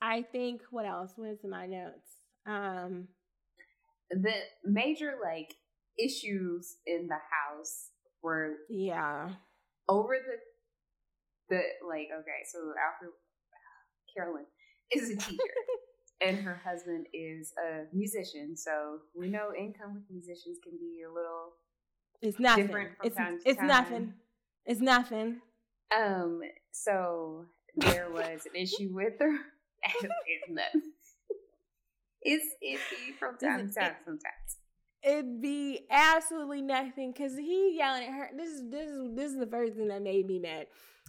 I think, what else? What is in my notes? Um, The major like issues in the house were yeah. over the the like okay, so Alfre Carolyn is a teacher. And her husband is a musician, so we know income with musicians can be a little It's nothing. different from It's time to it's time. nothing. It's nothing. Um, so there was an issue with her. it's nothing. It's iffy from time to time sometimes. It'd be absolutely nothing because he yelling at her. This is this is this is the first thing that made me mad.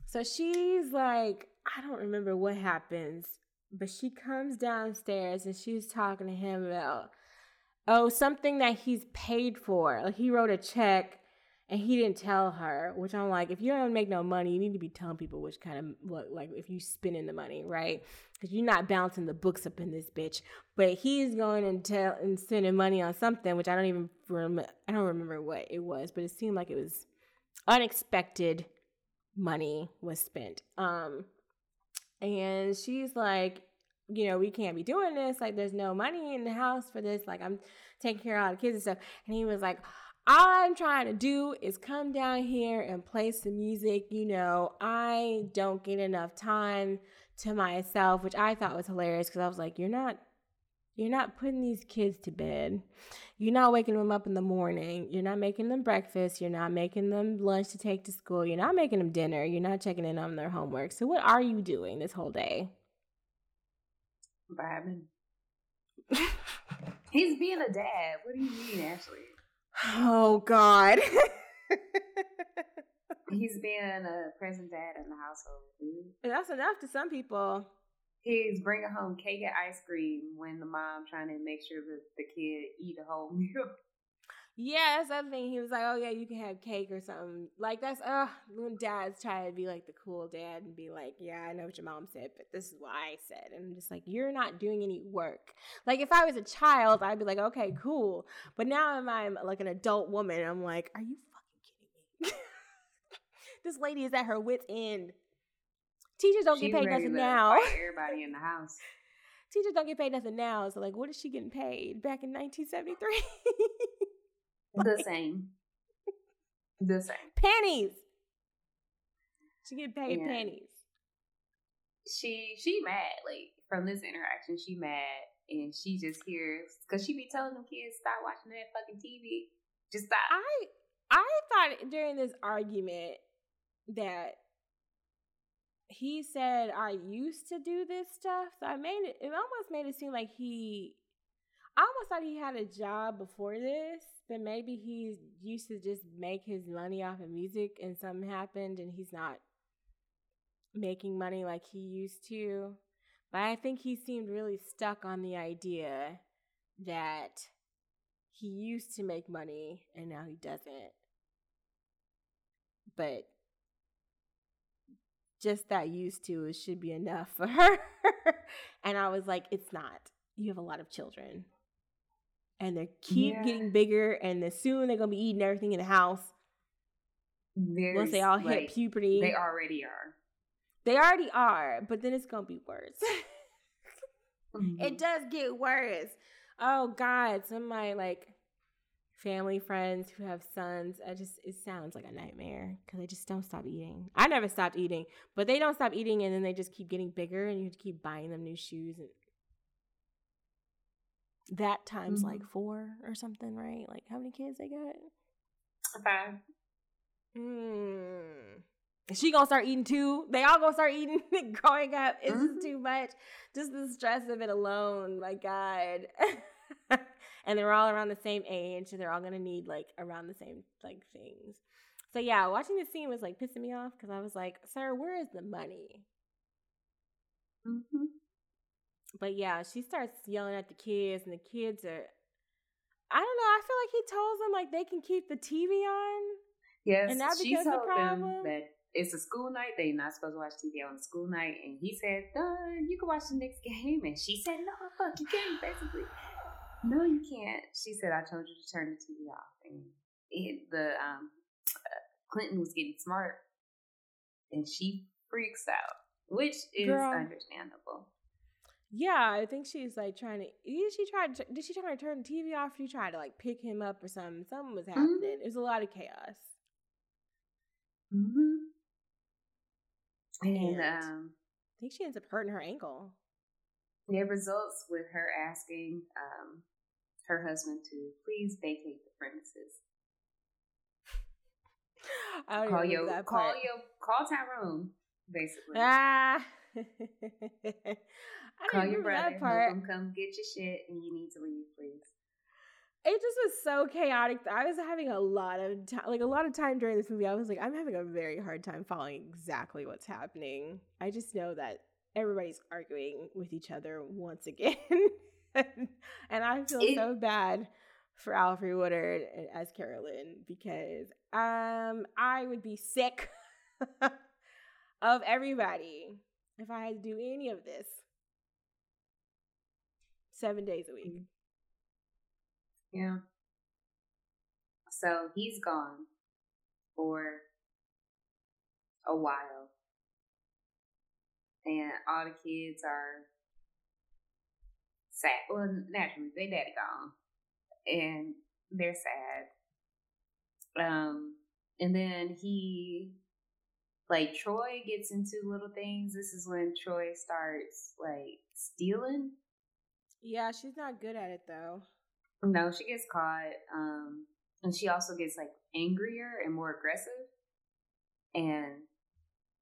So she's like, I don't remember what happens, but she comes downstairs and she's talking to him about oh something that he's paid for. Like he wrote a check and he didn't tell her. Which I'm like, if you don't make no money, you need to be telling people which kind of what like if you spending the money, right? Because you're not bouncing the books up in this bitch but he's going and tell and spending money on something which I don't even rem- I don't remember what it was, but it seemed like it was unexpected money was spent. Um and she's like, you know, we can't be doing this. Like there's no money in the house for this. Like I'm taking care of all the kids and stuff. And he was like, all I'm trying to do is come down here and play some music. You know, I don't get enough time to myself, which I thought was hilarious because I was like, you're not you're not putting these kids to bed. You're not waking them up in the morning. You're not making them breakfast. You're not making them lunch to take to school. You're not making them dinner. You're not checking in on their homework. So what are you doing this whole day? Vibing. He's being a dad. What do you mean, Ashley? Oh God. He's being a present dad in the household. That's enough to some people. He's bringing home cake and ice cream when the mom trying to make sure that the kid eat a whole meal. Yeah, that's the other thing. He was like, "Oh yeah, you can have cake or something." Like that's uh when dads try to be like the cool dad and be like, "Yeah, I know what your mom said, but this is what I said," and I'm just like, "You're not doing any work." Like if I was a child, I'd be like, "Okay, cool," but now I'm, I'm like an adult woman. I'm like, "Are you fucking kidding me?" this lady is at her wits end. Teachers don't She get paid nothing now. Everybody in the house. Teachers don't get paid nothing now. So like, what is she getting paid back in 1973? The same. The same. pennies. She get paid Yeah. pennies. she she mad like from this interaction. She mad and she just hears because she be telling them kids stop watching that fucking TV. Just stop. I I thought during this argument that he said I used to do this stuff. So I made it. It almost made it seem like he. I almost thought he had a job before this, but maybe he used to just make his money off of music, and something happened, and he's not making money like he used to. But I think he seemed really stuck on the idea that he used to make money and now he doesn't. But just that used to it should be enough for her. and I was like, it's not. You have a lot of children. And they keep Yeah. getting bigger and then soon they're gonna be eating everything in the house. There's, Once they all hit like, puberty. They already are. They already are, but then it's gonna be worse. Mm-hmm. it does get worse. Oh God, some of my like family friends who have sons, I just it sounds like a nightmare because they just don't stop eating. I never stopped eating, but they don't stop eating, and then they just keep getting bigger, and you have to keep buying them new shoes and. That times Mhm. like four or something, right? Like how many kids they got? Five. Mm. Is she gonna start eating too? They all gonna start eating growing up. It's Mhm. just too much. Just the stress of it alone. My God. and they're all around the same age, so they're all gonna need like around the same like things. So yeah, watching the scene was like pissing me off because I was like, "Sir, where is the money?" Mm-hmm. But yeah, she starts yelling at the kids, and the kids are. I don't know. I feel like he tells them like they can keep the TV on. Yes, And that she told problem? them that it's a school night. They're not supposed to watch TV on school night. And he said, uh, you can watch the Knicks game. And she said, no, fuck, you can't, basically. No, you can't. She said, I told you to turn the TV off. And it, the um, uh, Clinton was getting smart. And she freaks out, which is Girl. understandable. Yeah, I think she's like trying to. Either she tried. To, did she try to turn the TV off? She tried to like pick him up or something. Something was happening. It was a lot of chaos. Mm-hmm. And And- um, I think she ends up hurting her ankle. It results with her asking um, her husband to please vacate the premises. I don't Call your call part. your call Tyrone, basically. Ah. I call your brother. that part. Him come get your shit, and you need to leave, please. It just was so chaotic. I was having a lot of time, like a lot of time during this movie. I was like, I'm having a very hard time following exactly what's happening. I just know that everybody's arguing with each other once again, and I feel It- so bad for Alfre Woodard as Carolyn because um I would be sick of everybody if I had to do any of this seven days a week. Yeah. So he's gone for a while, and all the kids are sad. Well, naturally, they daddy gone, and they're sad. Um, and then he, like, Troy gets into little things. This is when Troy starts like stealing. Yeah, she's not good at it though. No, she gets caught. Um, and she also gets like angrier and more aggressive and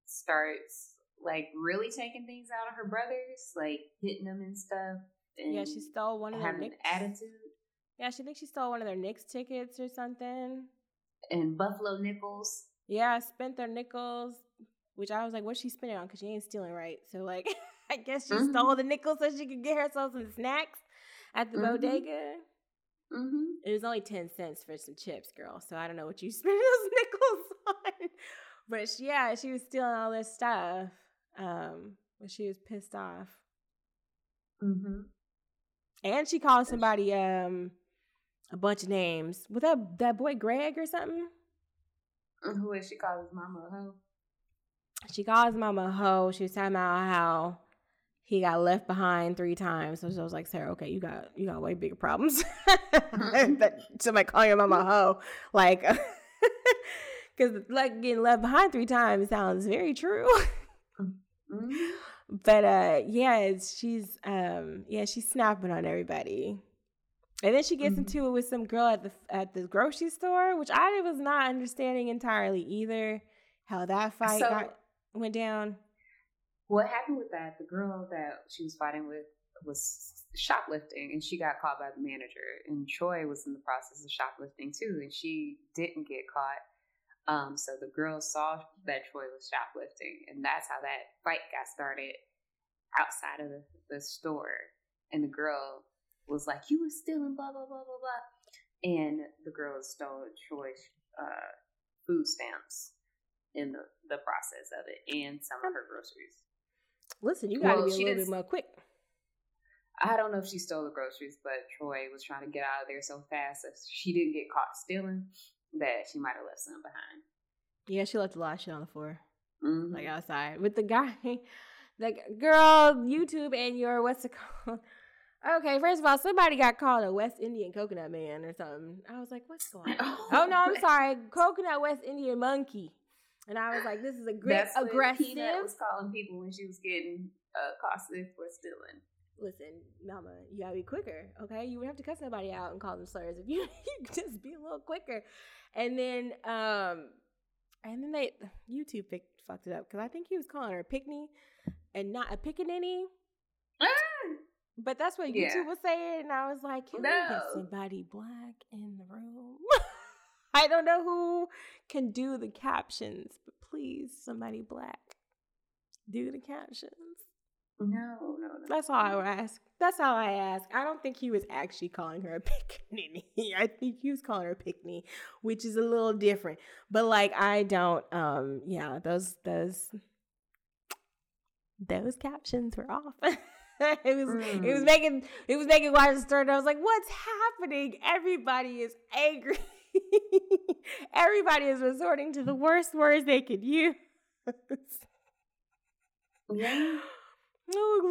starts like really taking things out of her brothers, like hitting them and stuff. And Yeah, she stole one of their Knicks. attitude. Yeah, she thinks she stole one of their Knicks tickets or something. And Buffalo Nickels. Yeah, spent their nickels, which I was like, what's she spending on? Because she ain't stealing right. So, like, I guess she Mhm. stole the nickels so she could get herself some snacks at the Mhm. bodega. Mm-hmm. It was only 10 cents for some chips, girl. So I don't know what you spent those nickels on. But she, yeah, she was stealing all this stuff. Um, when she was pissed off. Mm-hmm. And she called somebody um a bunch of names. Was that that boy Greg or something? Who is she called his mama a hoe? She called his mama a hoe. She was talking about how he got left behind three times. So I was like, Sarah, okay, you got you got way bigger problems. that somebody calling your mama a hoe. Like because like getting left behind three times sounds very true. Mm-hmm. but uh yeah, it's, she's um yeah, she's snapping on everybody. And then she gets Mhm. into it with some girl at the at the grocery store, which I was not understanding entirely either. How that fight So- got, went down. What happened with that? The girl that she was fighting with was shoplifting, and she got caught by the manager. And Troy was in the process of shoplifting too, and she didn't get caught. Um, so the girl saw that Troy was shoplifting, and that's how that fight got started outside of the, the store. And the girl was like, "You were stealing, blah blah blah blah blah," and the girl stole Troy's uh, food stamps in the, the process of it, and some of her groceries. Listen, you got to Well, be a little bit more quick. I don't know if she stole the groceries, but Troy was trying to get out of there so fast that she didn't get caught stealing that she might have left some behind. Yeah, she left a lot of shit on the floor, Mhm. like outside with the guy, like girl, YouTube and your what's it called? Okay, first of all, somebody got called a West Indian coconut man or something. I was like, what's going on? oh no, I'm sorry, coconut West Indian monkey. And I was like, this is a great That's aggressive. Peanut was calling people when she was getting uh, for stealing. Listen, mama, you gotta be quicker, okay? You would have to cut somebody out and call them slurs if you, you could just be a little quicker. And then, um, and then they YouTube picked, fucked it up because I think he was calling her a pickney and not a pickaninny. But that's what Yeah. YouTube was saying, and I was like, can we get somebody black in the room? I don't know who can do the captions, but please, somebody black, do the captions. No, no, no. That's all I ask. That's all I ask. I don't think he was actually calling her a pickney. I think he was calling her a pickney, which is a little different. But like I don't um yeah, those those those captions were off. it was it was Mm. making it was making watch stir. I was like, what's happening? Everybody is angry. Everybody is resorting to the worst words they could use. Yeah. Oh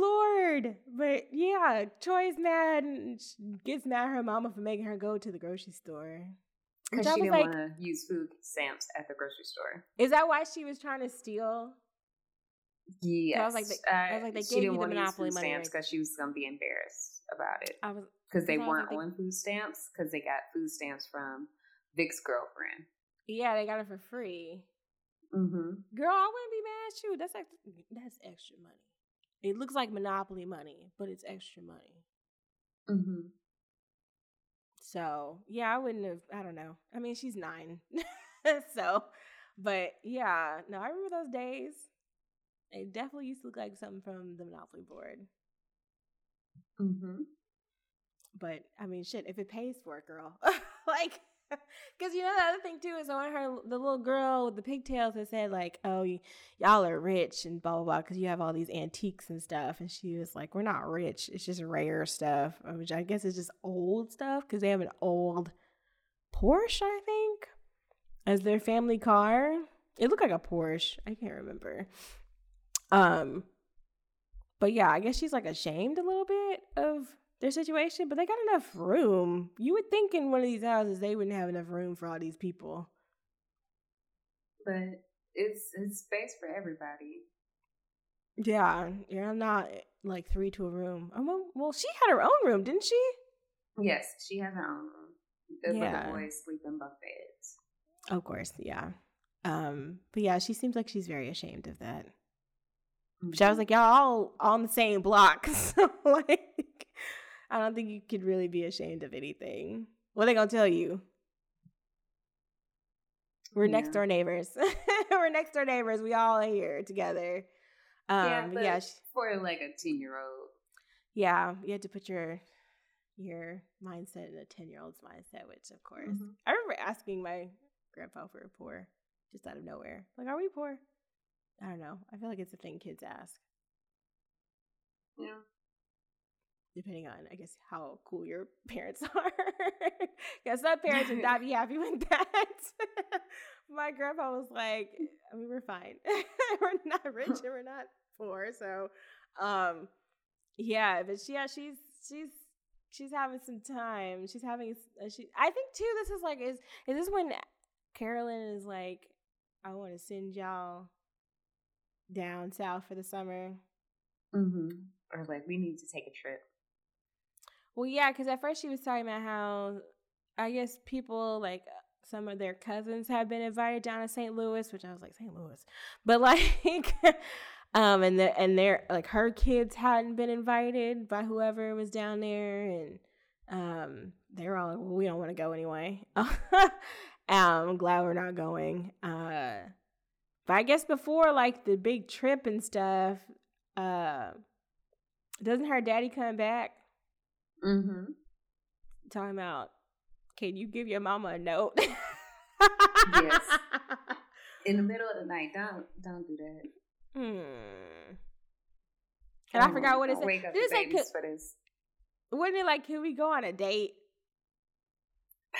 Lord! But yeah, Troy's mad and gets mad at her mama for making her go to the grocery store. Because she didn't like, want to use food stamps at the grocery store. is that why she was trying to steal? Yes. Uh, I was like, they- I was like, they gave you the want to use Monopoly money, stamps right? because she was going to be embarrassed about it. I was Because they I weren't like, on food stamps because they got food stamps from Vic's girlfriend. yeah, they got it for free. Mm-hmm. Girl, I wouldn't be mad at you. That's ex- that's extra money. It looks like Monopoly money, but it's extra money. Mm-hmm. So yeah, I wouldn't have. I don't know. I mean, she's nine, so. But yeah, no, I remember those days. It definitely used to look like something from the Monopoly board. Mm-hmm. But I mean, shit, if it pays for it, girl, like, because you know the other thing too is I want her the little girl with the pigtails that said like, "Oh, y- y'all are rich and blah blah blah," because you have all these antiques and stuff, and she was like, "We're not rich. It's just rare stuff," uh, which I guess is just old stuff because they have an old Porsche, I think, as their family car. It looked like a Porsche. I can't remember. Um, but yeah, I guess she's like ashamed a little bit of their situation, but they got enough room. You would think in one of these houses they wouldn't have enough room for all these people. But it's it's space for everybody. Yeah, you're not like three to a room. Oh, well, well, she had her own room, didn't she? Yes, she has her own room. Yeah. the boys sleep in bunk beds. Of course, yeah. Um, but yeah, she seems like she's very ashamed of that. Which I was Mhm. like, y'all all on the same block, so like, I don't think you could really be ashamed of anything. What are they gonna tell you? We're next door neighbors. We're next door neighbors. We all are here together. Um, yeah, but yeah, sh- for like a ten year old. yeah. You had to put your your mindset in a ten year old's mindset, which of course Mhm. I remember asking my grandpa for were poor, just out of nowhere. Like, are we poor? I don't know. I feel like it's a thing kids ask, Yeah. Depending on, I guess, how cool your parents are. yeah, some parents would not be happy with that. my grandpa was like, I mean, we're fine. we're not rich and we're not poor. So, um, yeah, but she, yeah, she's, she's, she's having some time. She's having, uh, she, I think too, this is like, is, is this when Carolyn is like, I want to send y'all down south for the summer. Mm-hmm. Or like, we need to take a trip. Well, yeah, because at first she was talking about how I guess people like some of their cousins have been invited down to St. Louis, which I was like St. Louis, but like, um, and the and their like her kids hadn't been invited by whoever was down there, and um, they were all like, well, we don't want to go anyway. um, I'm glad we're not going. Uh, but I guess before like the big trip and stuff, uh, doesn't her daddy come back? Mm-hmm. Time out. can you give your mama a note? yes. In the middle of the night, don't don't do that. Hmm. And I forgot what it said. Wake up Did the say babies for this. Wasn't it like, can we go on a date?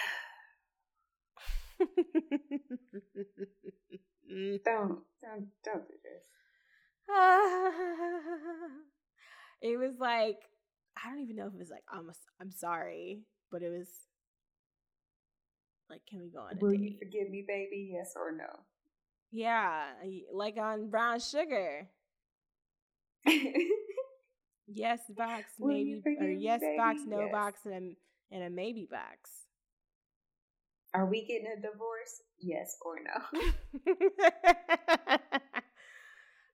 Don't don't don't do this. it was like I don't even know if it was like I'm I'm sorry, but it was like, can we go on a Will date? you forgive me, baby? Yes or no? Yeah, like on brown sugar. Yes box, maybe, or me, yes box, no Yes. box, and a, and a maybe box. Are we getting a divorce? Yes or no?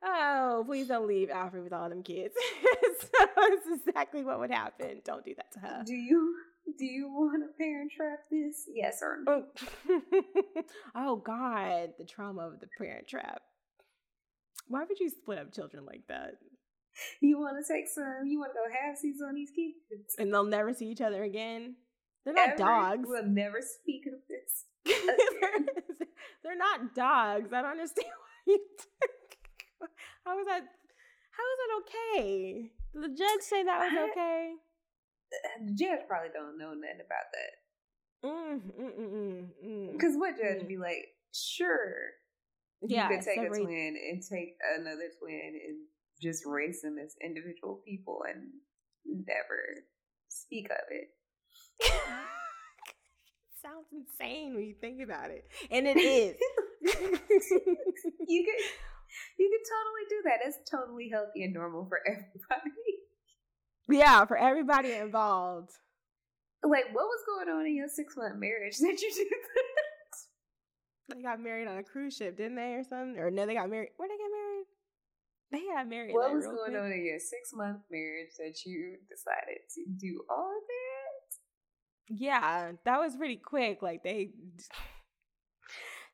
oh, please don't leave Alfre with all them kids. so it's exactly what would happen. Don't do that to her. Do you do you want to parent trap this? Yes or no? Oh. oh God, the trauma of the parent trap. Why would you split up children like that? You want to take some? You want to go half seas on these kids? And they'll never see each other again. They're not Ever. dogs. We'll never speak of this. they're, they're not dogs. I don't understand why you. how is that? How is that okay? Did the judge say that was I- okay? The judge probably don't know nothing about that. Mm, mm, mm, mm. Because what judge Mm. be like, sure, Yeah, you could take separate- a twin and take another twin and just raise them as individual people and never speak of it. Sounds insane when you think about it, and it is. you could you could totally do that. It's totally healthy and normal for everybody. yeah, for everybody involved. like, what was going on in your six month marriage that you did that? They got married on a cruise ship, didn't they, or something? Or no, they got married. Where did they get married? They got married. What like, was going quick. on in your six month marriage that you decided to do all of that? Yeah, that was pretty quick. Like they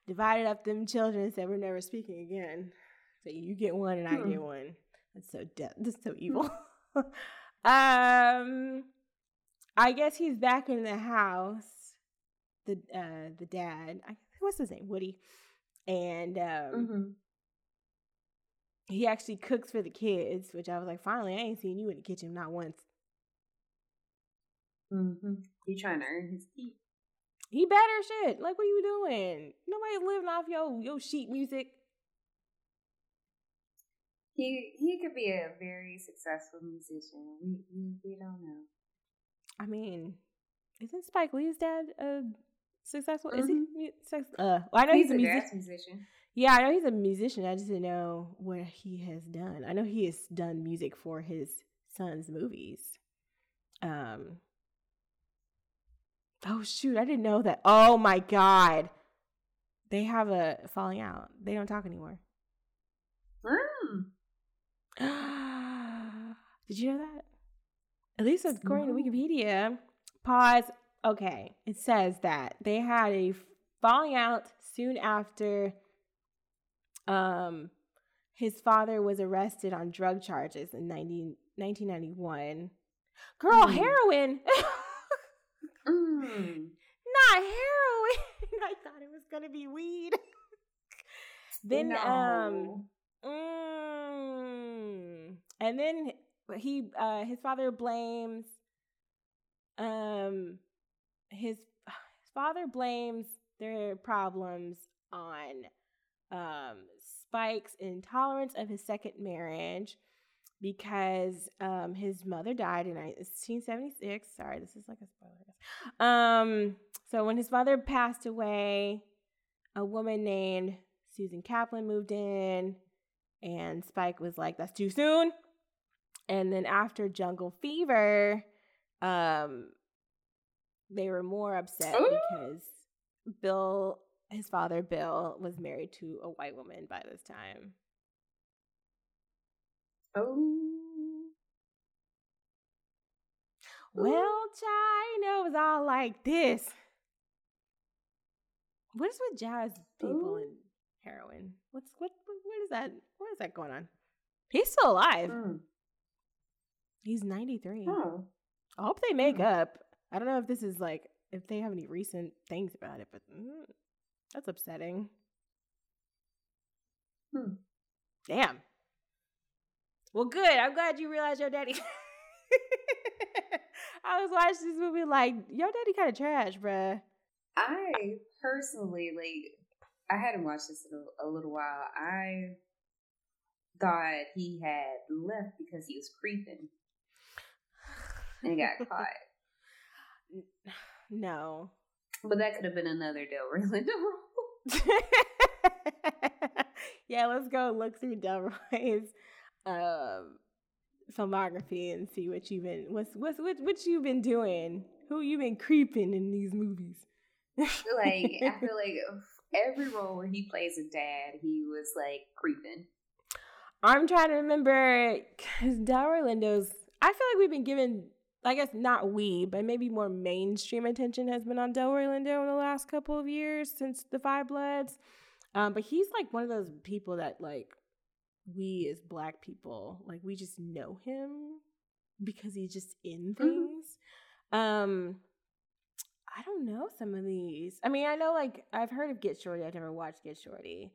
divided up them children and said we're never speaking again. So you get one and I Hmm. get one. That's so de- that's so evil. um, I guess he's back in the house. The uh the dad, I, what's his name, Woody, and um Mm-hmm. he actually cooks for the kids, which I was like, finally, I ain't seen you in the kitchen not once. Mm-hmm. He trying to earn his keep. He better shit. Like, what are you doing? Nobody's living off your your sheet music. He he could be a very successful musician. We we, we don't know. I mean, isn't Spike Lee's dad a successful? Is he Mhm. sex? Uh, well, I know he's, a a musician. musician. Yeah, I know he's a musician. I just didn't know what he has done. I know he has done music for his son's movies. Um. Oh shoot! I didn't know that. Oh my god, they have a falling out. They don't talk anymore. Did you know that? At least according No. to Wikipedia. Pause. Okay. It says that they had a falling out soon after um his father was arrested on drug charges in 90, 1991. Girl, Mm. heroin. Mm. Not heroin. I thought it was going to be weed. then um No. Mm. And then he uh his father blames um his his father blames their problems on um Spike's intolerance of his second marriage because um his mother died in 1976. Sorry, this is like a spoiler. Um so when his mother passed away, a woman named Susan Kaplan moved in and Spike was like, That's too soon. And then after Jungle Fever, um, they were more upset Ooh. because Bill, his father Bill, was married to a white woman by this time. Oh. Well, child, you know, it was all like this. What is with jazz people Ooh. and heroin? What's what? What what is that? What is that going on? He's still alive. Mm. He's ninety three. Oh. I hope they make Hmm. up. I don't know if this is like if they have any recent things about it, but mm, that's upsetting. Hmm. Damn. Well, good. I'm glad you realized your daddy. I was watching this movie like your daddy kind of trash, bruh. I personally like. I hadn't watched this in a, a little while. I thought he had left because he was creeping and got caught. No. But that could have been another Delroy Lindo. yeah, let's go look through Delroy's um, filmography and see what you've been what's what's what what you've been doing. Who you been creeping in these movies? like I feel like every role where he plays a dad, he was like creeping. I'm trying to remember because Delroy Lindo's. I feel like we've been given, I guess not we, but maybe more mainstream attention has been on Delroy Lindo in the last couple of years since the Five Bloods. Um, but he's like one of those people that like we as black people like we just know him because he's just in things. Um, I don't know some of these. I mean, I know like I've heard of Get Shorty. I've never watched Get Shorty.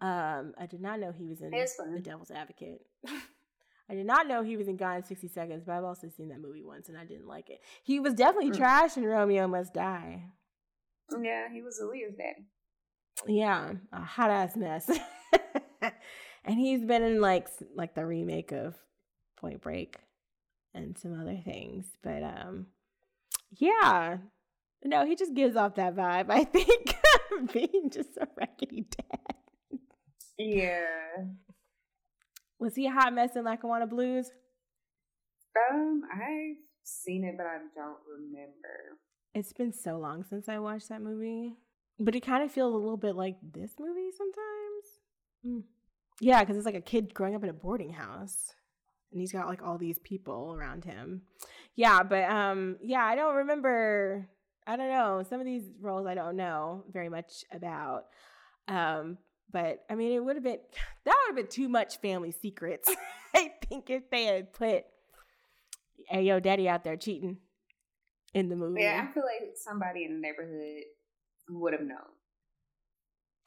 Um, I did not know he was in. The Devil's Advocate. I did not know he was in Gone in 60 Seconds, but I've also seen that movie once and I didn't like it. He was definitely Mm. trash in Romeo Must Die. Yeah, he was Aaliyah's daddy. Yeah, a hot ass mess. and he's been in like like the remake of Point Break and some other things, but um yeah. No, he just gives off that vibe. I think being just a raggedy dad. Yeah. Was he a hot mess in Lackawanna Blues? Um, I've seen it, but I don't remember. It's been so long since I watched that movie, but it kind of feels a little bit like this movie sometimes. Mm. Yeah, because it's like a kid growing up in a boarding house, and he's got like all these people around him. Yeah, but um, yeah, I don't remember. I don't know some of these roles. I don't know very much about. Um, but I mean, it would have been that would have been too much family secrets. I think if they had put, "Hey, yo, daddy out there cheating," in the movie. Yeah, I feel like somebody in the neighborhood would have known.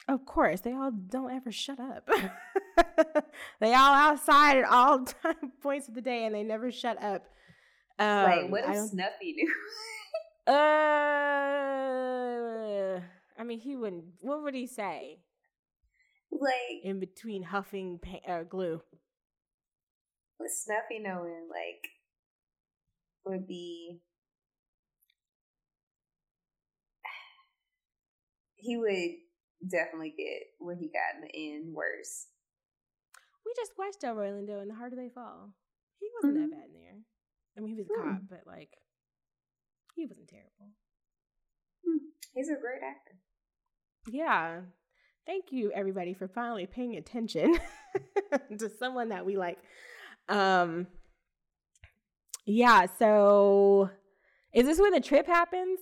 Of course, they all don't ever shut up. they all outside at all time points of the day, and they never shut up. Um, like, what if Snuffy knew? Uh, I mean, he wouldn't. What would he say like, in between huffing pa- uh, glue? with Snuffy knowing, like, would be. He would definitely get what he got in the end worse. We just watched Delroy Lindo in The Harder They Fall. He wasn't Mhm. that bad in there. I mean, he was a Hmm. cop, but like, he wasn't terrible. He's a great actor. Yeah. Thank you everybody for finally paying attention to someone that we like. Um Yeah, so is this when the trip happens?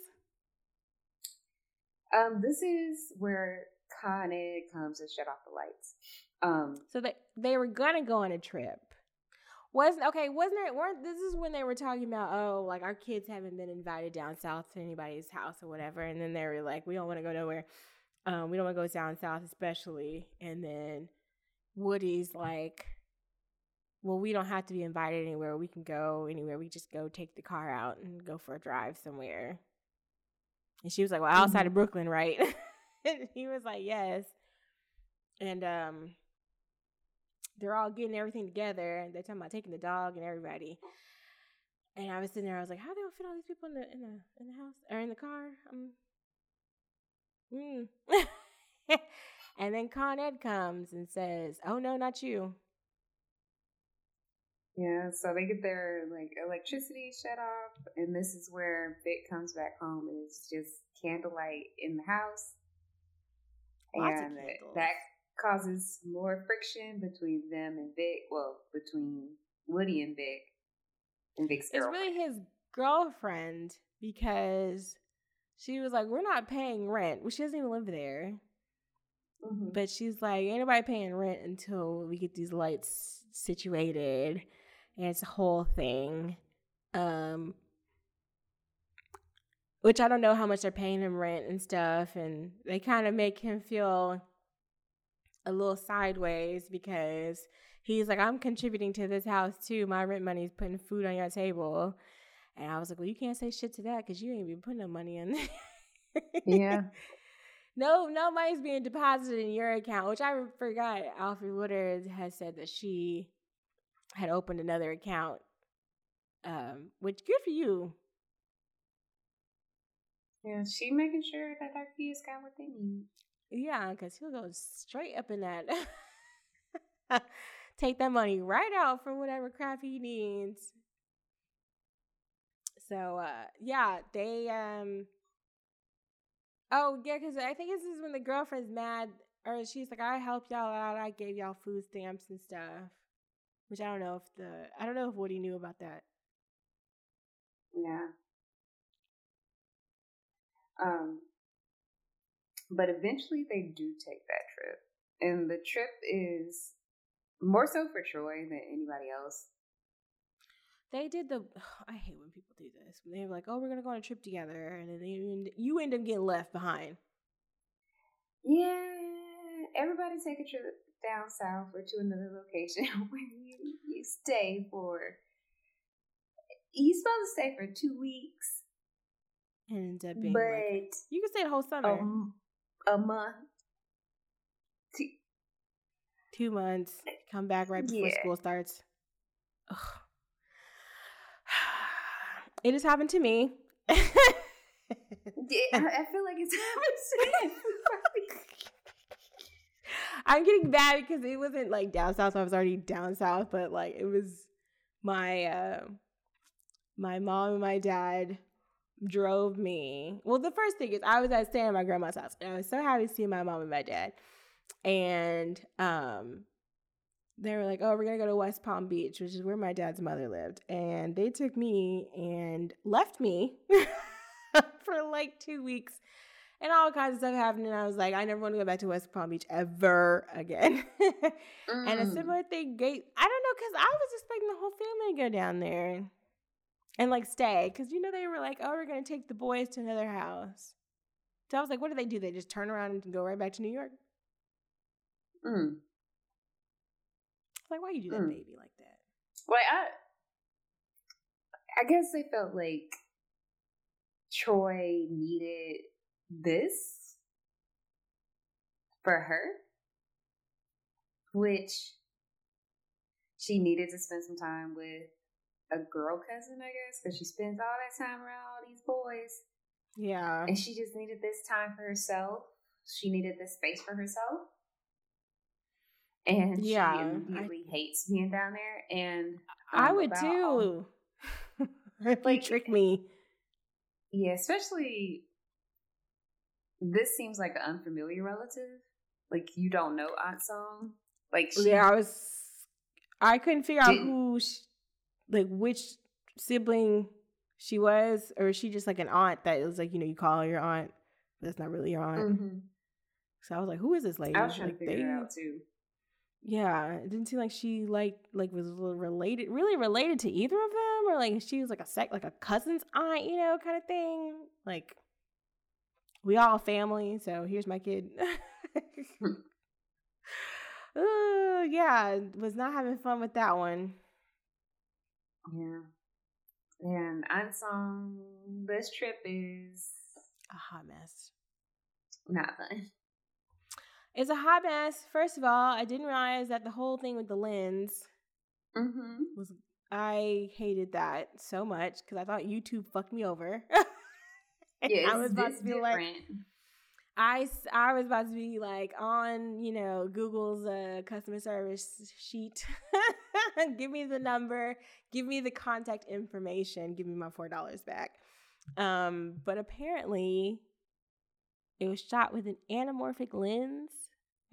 Um, this is where Con Ed comes and shut off the lights. Um, So they they were gonna go on a trip. Wasn't okay, wasn't there weren't this is when they were talking about, oh, like our kids haven't been invited down south to anybody's house or whatever, and then they were like, We don't wanna go nowhere. Um, we don't wanna go down south especially. And then Woody's like, Well, we don't have to be invited anywhere. We can go anywhere. We just go take the car out and go for a drive somewhere. And she was like, Well, outside of Brooklyn, right? and he was like, Yes. And um they're all getting everything together and they're talking about taking the dog and everybody. And I was sitting there, I was like, How are they gonna fit all these people in the in the in the house or in the car? Um mm. and then Con Ed comes and says, Oh no, not you. Yeah, so they get their like electricity shut off, and this is where Vic comes back home, and it's just candlelight in the house, Lots and that causes more friction between them and Vic. Well, between Woody and Vic, and Vic's It's girlfriend. really his girlfriend because she was like, "We're not paying rent." Well, she doesn't even live there, Mhm. but she's like, "Ain't nobody paying rent until we get these lights situated." And it's a whole thing. Um, which I don't know how much they're paying him rent and stuff, and they kind of make him feel a little sideways because he's like, I'm contributing to this house too. My rent money is putting food on your table. And I was like, Well, you can't say shit to that because you ain't even putting no money in there. yeah. no, no money's being deposited in your account, which I forgot. Alfre Woodard has said that she had opened another account. Um, which good for you. Yeah, she making sure that our kids got what they need. Yeah, because he'll go straight up in that. Take that money right out for whatever crap he needs. So uh yeah, they um Oh yeah, because I think this is when the girlfriend's mad or she's like, I helped y'all out, I gave y'all food stamps and stuff. Which I don't know if the I don't know if Woody knew about that. Yeah. Um, but eventually they do take that trip, and the trip is more so for Troy than anybody else. They did the. I hate when people do this. They're like, "Oh, we're gonna go on a trip together," and then you end, you end up getting left behind. Yeah, everybody take a trip down south or to another location where you you stay for. You're supposed to stay for two weeks, And it ends up being but like you can stay the whole summer, um, a month. Two, two months, come back right before Yeah. school starts. Ugh. It has happened to me. Yeah, I, feel like it's happened to everybody. I'm getting bad because it wasn't like down south. So I was already down south, but like it was my uh, my mom and my dad drove me. Well, the first thing is I was at staying at my grandma's house, and I was so happy to see my mom and my dad. And um, they were like, "Oh, we're gonna go to West Palm Beach, which is where my dad's mother lived." And they took me and left me for like two weeks and all kinds of stuff happened. And I was like, I never want to go back to West Palm Beach ever again. and a Mm. similar thing, gate. I don't know, because I was expecting the whole family to go down there and like stay, because you know they were like, oh, we're gonna take the boys to another house. So I was like, what do they do? They just turn around and go right back to New York. Mm. Like, why you do that, Mm. baby, like that? Like I, I guess they felt like Troy needed this for her, which she needed to spend some time with a girl cousin, I guess, because she spends all that time around all these boys, Yeah. and she just needed this time for herself. She needed this space for herself. And Yeah, she I- immediately hates being down there. And I would all- too. if Like- you trick eh, me. Yeah, especially this seems like an unfamiliar relative. Like you don't know Aunt Song. Like she, Yeah, I was. I couldn't figure out who, she, like, which sibling she was, or is she just like an aunt that was like, you know, you call her your aunt, but it's not really your aunt. Mhm. So I was like, who is this lady? I was trying like, to figure it out too. Yeah, it didn't seem like she like like was related, really related to either of them, or like she was like a sec, like a cousin's aunt, you know, kind of thing. Like we all family, so here's my kid. Oh yeah, was not having fun with that one. Yeah. And unsung Song, this trip is A hot mess. not fun. It's a hot mess. First of all, I didn't realize that the whole thing with the lens Mm-hmm. was. I hated that so much because I thought YouTube fucked me over. Yeah, I was about to be like, different. I, s- I was about to be like on, you know, Google's uh, customer service sheet give me the number, give me the contact information, give me my four dollars back. Um, but apparently it was shot with an anamorphic lens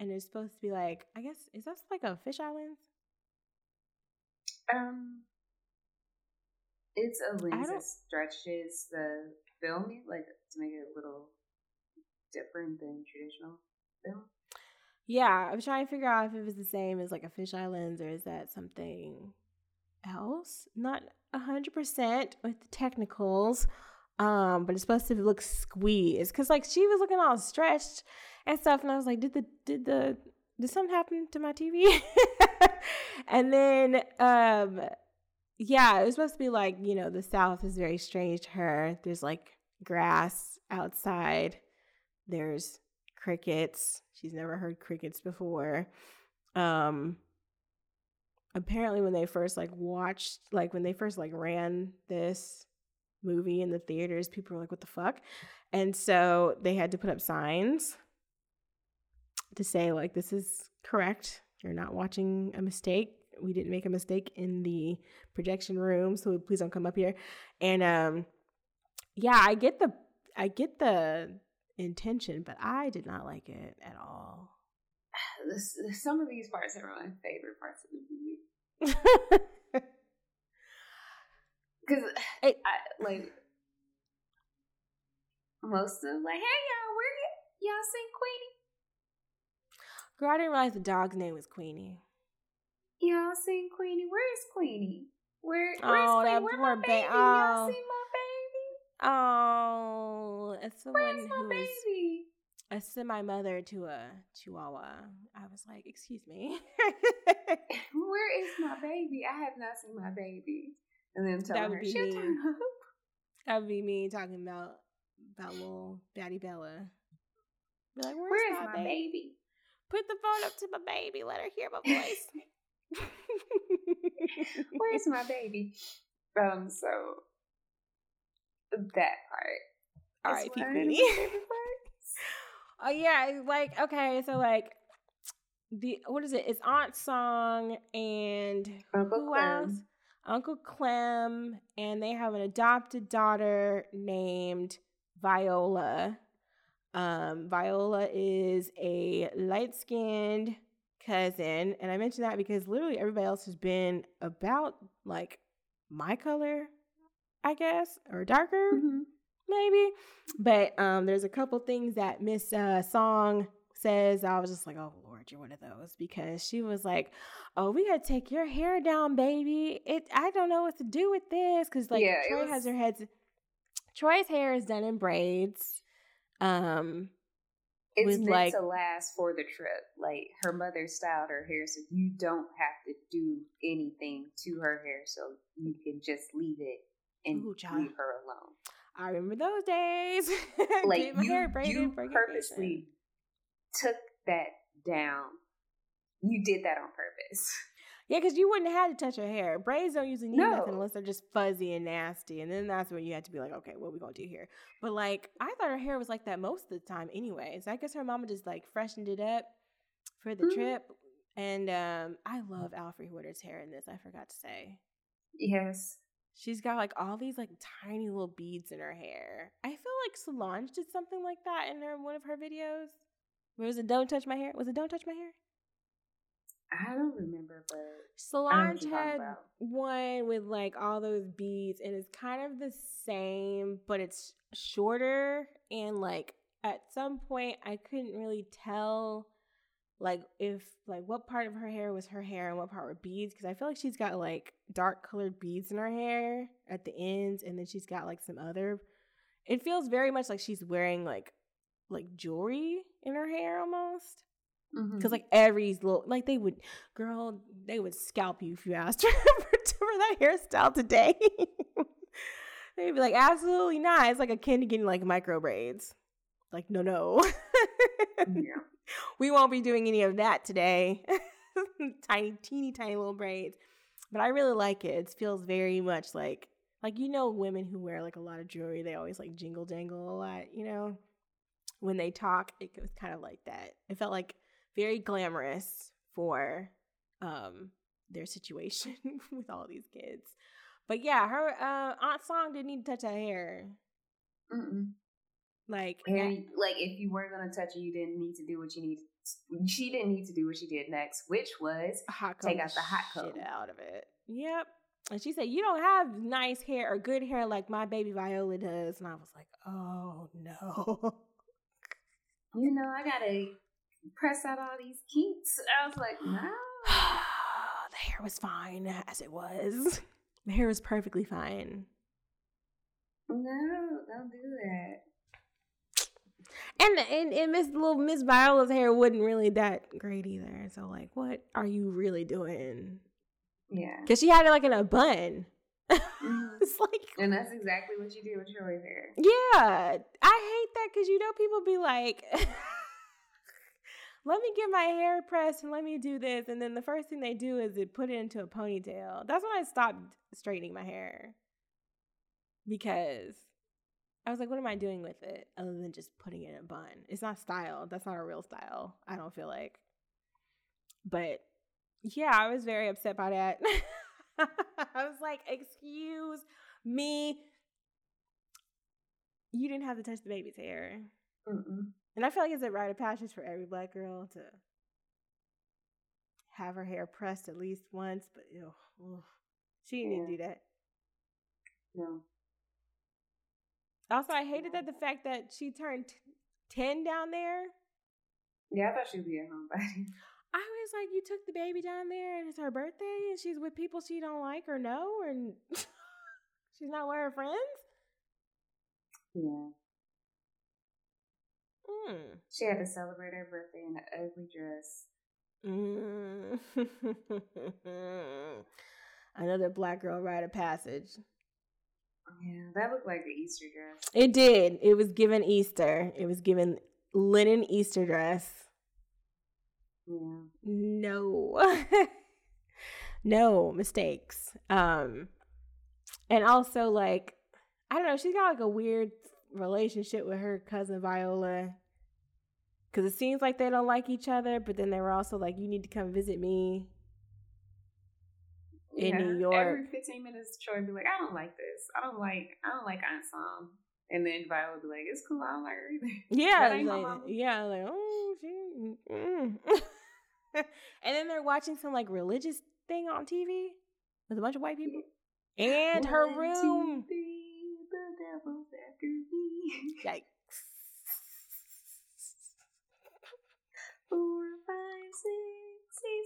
and it's supposed to be like I guess is that like a fisheye lens? Um, it's a lens that stretches the film, like to make it a little different than traditional film. Yeah, I'm trying to figure out if it was the same as like a fisheye lens or is that something else? Not a hundred percent with the technicals. Um, but it's supposed to look squeezed because like she was looking all stretched and stuff, and I was like, did the did the did something happen to my TV? and then um yeah, it was supposed to be like, you know, the South is very strange to her. There's like grass outside. There's crickets. She's never heard crickets before. Um apparently when they first like watched like when they first like ran this movie in the theaters, people were like, what the fuck? And so they had to put up signs to say, like, this is correct. You're not watching a mistake. We didn't make a mistake in the projection room, so please don't come up here. And um yeah, I get the I get the intention, but I did not like it at all. This, some of these parts are my favorite parts of the movie. Because I like most of like, hey y'all, where y'all seen Queenie? Girl, I didn't realize the dog's name was Queenie. Y'all seen Queenie? Where is Queenie? Where where's oh, Queenie? that Where poor my ba- baby? oh. Y'all seen my baby? Oh, it's the Where's one my who was baby? a semi mother to a chihuahua. I was like, excuse me. Where is my baby? I have not seen my baby. And then That telling would her, be she'll me. turn up. that would be me talking about about little Daddy Bella. Be like, where's, Where is my, my baby? baby? Put the phone up to my baby. Let her hear my voice. Where's my baby? Um, so that part. All is right, one of Queenie. my favorite parts. Oh yeah, like okay, so like the what is it? It's Aunt Song and Uncle who Clem. else? Uncle Clem, and they have an adopted daughter named Viola. Um, Viola is a light skinned cousin, and I mention that because literally everybody else has been about like my color, I guess, or darker Mhm. maybe. But um, there's a couple things that Miss uh, Song says. I was just like, oh Lord, you're one of those because she was like, oh, we gotta take your hair down, baby. It, I don't know what to do with this because like Yeah, Troy was- has her head. Troy's hair is done in braids. Um, It's meant like- to last for the trip. Like her mother styled her hair, so you don't have to do anything to her hair, so you can just leave it and Ooh, leave her alone. I remember those days. Like you, you purposely took that down. You did that on purpose. Yeah, because you wouldn't have had to touch her hair. Braids don't usually need nothing unless they're just fuzzy and nasty. And then that's when you had to be like, okay, what we gonna do here? But like, I thought her hair was like that most of the time anyway. So I guess her mama just like freshened it up for the Mhm. trip. And um, I love Alfre Woodard's hair in this. I forgot to say. Yes. She's got like all these like tiny little beads in her hair. I feel like Solange did something like that in her one of her videos. Where was it "Don't touch my hair"? Was it "Don't touch my hair"? I don't remember, but Solange had one with like all those beads, and it's kind of the same, but it's shorter. And like at some point, I couldn't really tell like if like what part of her hair was her hair and what part were beads because I feel like she's got like dark colored beads in her hair at the ends, and then she's got like some other. It feels very much like she's wearing like like jewelry in her hair almost. Mm-hmm. Because like every little like they would girl, they would scalp you if you asked her for, for that hairstyle today. They'd be like, absolutely not. It's like akin to getting like micro braids. Like, no, no. yeah. we won't be doing any of that today. tiny, teeny, tiny little braids. But I really like it. It feels very much like like you know women who wear like a lot of jewelry, they always like jingle jangle a lot, you know? When they talk, it was kind of like that. It felt like very glamorous for um their situation with all these kids. But yeah, her uh, Aunt Song didn't need to touch her hair. Mm-mm. Like, And eh like, if you were gonna touch it, you didn't need to do what you need. She didn't need to do what she did next, which was hot take out the hot comb. out of it. Yep. And she said, "You don't have nice hair or good hair like my baby Viola does." And I was like, "Oh no." you know, I gotta press out all these kinks. I was like, no. the hair was fine as it was. The hair was perfectly fine. No, don't do that. And and, and Miss little Miss Viola's hair wasn't really that great either. So like, what are you really doing? Yeah. Because she had it like in a bun. Mhm. it's like, And that's exactly what you do with Troy's hair. yeah, I hate that because you know people be like, let me get my hair pressed and let me do this, and then the first thing they do is they put it into a ponytail. That's when I stopped straightening my hair because I was like, what am I doing with it other than just putting it in a bun? It's not style. That's not a real style. I don't feel like. But yeah, I was very upset by that. I was like, excuse me. You didn't have to touch the baby's hair. Mm-mm. And I feel like it's a rite of passage for every black girl to have her hair pressed at least once, but ew, ugh. she didn't Yeah. do that. No. Also, I hated that the fact that she turned t- 10 down there. Yeah, I thought she'd be at home by then. I was like, you took the baby down there and it's her birthday and she's with people she don't like or know and she's not with her friends? Yeah. Hmm. She had to celebrate her birthday in an ugly dress. Mm. Another black girl rite of passage. Yeah, that looked like the Easter dress. It did. It was given Easter. It was given linen Easter dress. Yeah. No. no mistakes. Um and also like I don't know, she's got like a weird relationship with her cousin Viola. Cause it seems like they don't like each other, but then they were also like, You need to come visit me. In Yeah, New York. Every 15 minutes, Troy would be like, I don't like this. I don't like, I don't like Aunt Sam. And then Viola would be like, it's cool. I don't like her either. Yeah, That it's ain't my like, yeah, like oh, she, mm. and then they're watching some like religious thing on TV with a bunch of white people, and her One, two, room. three, the devil's after me. Yikes! Four,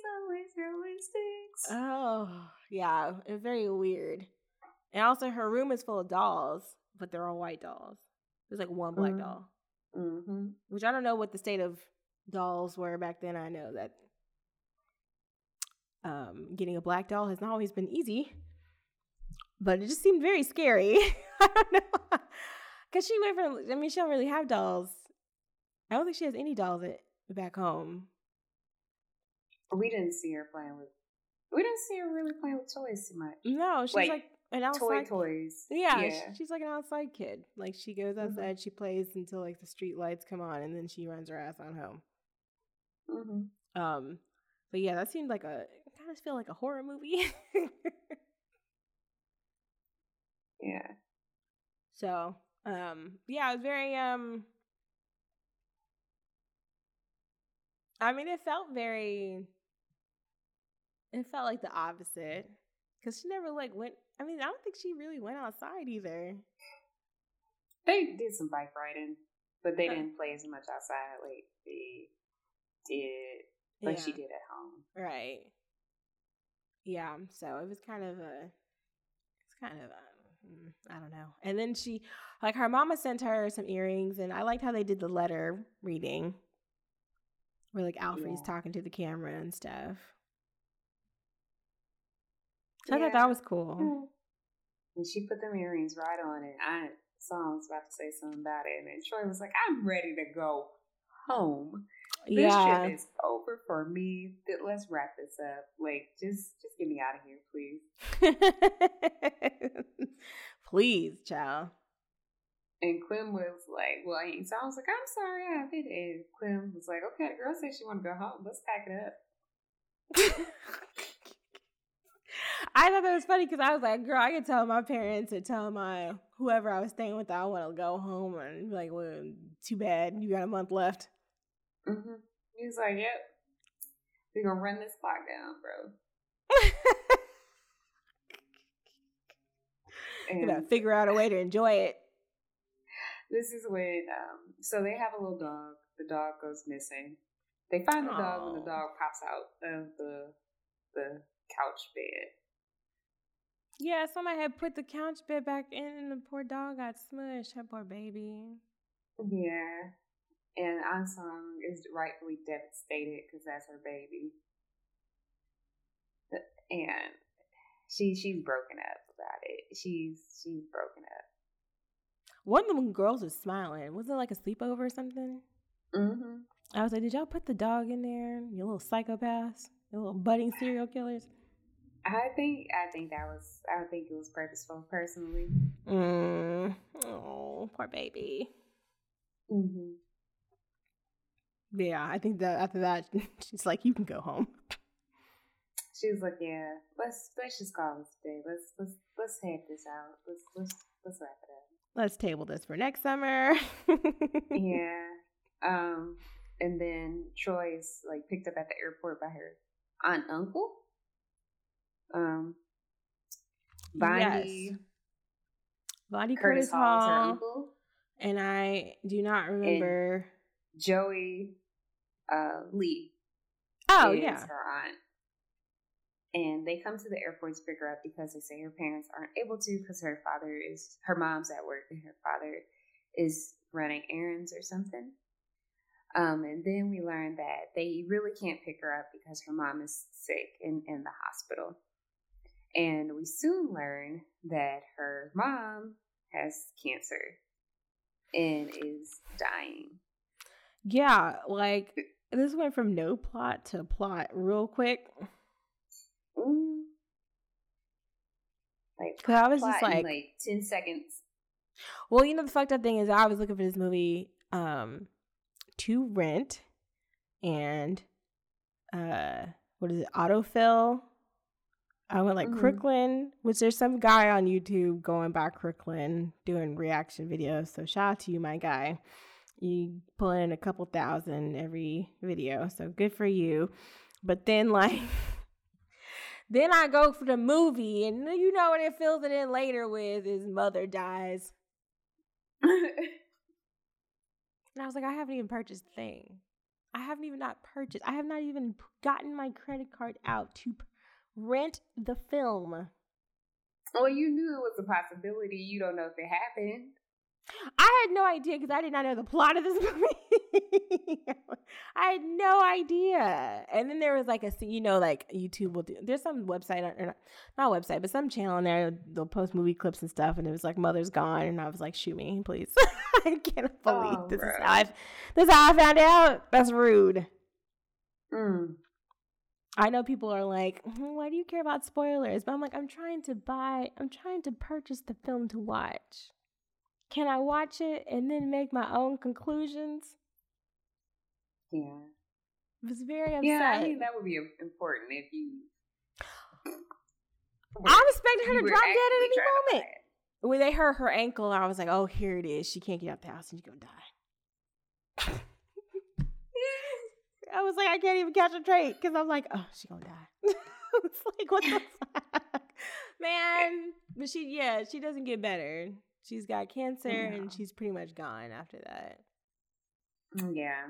always. Oh, yeah, it's very weird. And also, her room is full of dolls, but they're all white dolls. There's like one black Mm. doll, mm-hmm. which I don't know what the state of dolls were back then. I know that um, getting a black doll has not always been easy, but it just seemed very scary. I don't know. Because she went from, I mean, she don't really have dolls. I don't think she has any dolls at, back home. We didn't see her playing with. We didn't see her really playing with toys too much. No, she's Like, like an Toy outside. toys. Yeah, yeah. sh- she's like an outside kid. Like she goes Mhm. outside, she plays until like the street lights come on, and then she runs her ass on home. hmm Um, but yeah, that seemed like a kind of feel like a horror movie. Yeah. so, um, yeah, it was very um. I mean, it felt very. It felt like the opposite because she never like went. I mean, I don't think she really went outside either. They did some bike riding, but they didn't play as much outside like they did, like she did at home. Right. Yeah, so it was kind of a it's kind of a, mm, I don't know. And then she like her mama sent her some earrings and I liked how they did the letter reading. Where like Alfre's Yeah. talking to the camera and stuff. So I thought that was cool. Mm. And she put them earrings right on it. I saw I was about to say something about it, and then Troy was like, "I'm ready to go home. This yeah. trip is over for me. Let's wrap this up. Like, just just get me out of here, please." Please, child. And Quinn was like, "Well, I ain't." So I was like, "I'm sorry, I it." And Quinn was like, "Okay, the girl said she want to go home. Let's pack it up." I thought that was funny because I was like, girl, I could tell my parents or tell my whoever I was staying with that I want to go home and be like, well, too bad. You got a month left. Mm-hmm. He's like, yep. We're going to run this clock down, bro. you know, figure out a way to enjoy it. This is when, um, so they have a little dog. The dog goes missing. They find the Aww. dog when the dog pops out of the the couch bed. Yeah, somebody had put the couch bed back in, and the poor dog got smushed. That poor baby. Yeah, and Aunt Song is rightfully devastated because that's her baby, and she she's broken up about it. She's she's broken up. One of the girls was smiling. Was it like a sleepover or something? Mm-hmm. I was like, did y'all put the dog in there? You little psychopaths, you little budding serial killers. I think I think that was I think it was purposeful personally. Mm. Oh, poor baby. Mm-hmm. Yeah, I think that after that, she's like, you can go home. She was like, yeah, let's let's just call this day. Let's let's let's head this out. Let's let's let's wrap it up. Let's table this for next summer. yeah. Um, and then is like picked up at the airport by her aunt uncle. Um, Vondie. Yes. Vondie Curtis, Curtis Hall, Hall her uncle. And I do not remember and Joie uh, Lee. Oh yeah, her aunt. And they come to the airport to pick her up because they say her parents aren't able to because her father is her mom's at work and her father is running errands or something. Um, and then we learn that they really can't pick her up because her mom is sick in, in the hospital. And we soon learn that her mom has cancer and is dying. Yeah, like this went from no plot to plot real quick. Mm. Like, I was just like, like 10 seconds. Well, you know, the fucked up thing is I was looking for this movie um to rent and uh what is it, autofill I went like mm-hmm. Crooklyn, which there's some guy on YouTube going by Crooklyn doing reaction videos. So shout out to you, my guy. You pull in a couple thousand every video. So good for you. But then like then I go for the movie and you know what it fills it in later with his mother dies. and I was like, I haven't even purchased the thing. I haven't even not purchased. I have not even gotten my credit card out to rent the film. Well, you knew it was a possibility. You don't know if it happened. I had no idea because I did not know the plot of this movie. I had no idea. And then there was like a, you know, like YouTube will do. There's some website or not, not website, but some channel in there. They'll post movie clips and stuff, and it was like "Mother's Gone," and I was like, "Shoot me, please!" I can't believe oh, this bro. is how I. This is how I found out. That's rude. Mm. I know people are like, hmm, why do you care about spoilers? But I'm like, I'm trying to buy, I'm trying to purchase the film to watch. Can I watch it and then make my own conclusions? Yeah. I was very upset. Yeah, I think that would be important if you. I expecting her to drop dead at any moment. When they hurt her ankle, I was like, oh, here it is. She can't get out the house and she's going to die. I was like, I can't even catch a trait because I'm like, oh, she gonna die. it's like, what the fuck, man? But she, yeah, she doesn't get better. She's got cancer yeah. and she's pretty much gone after that. Mm, yeah.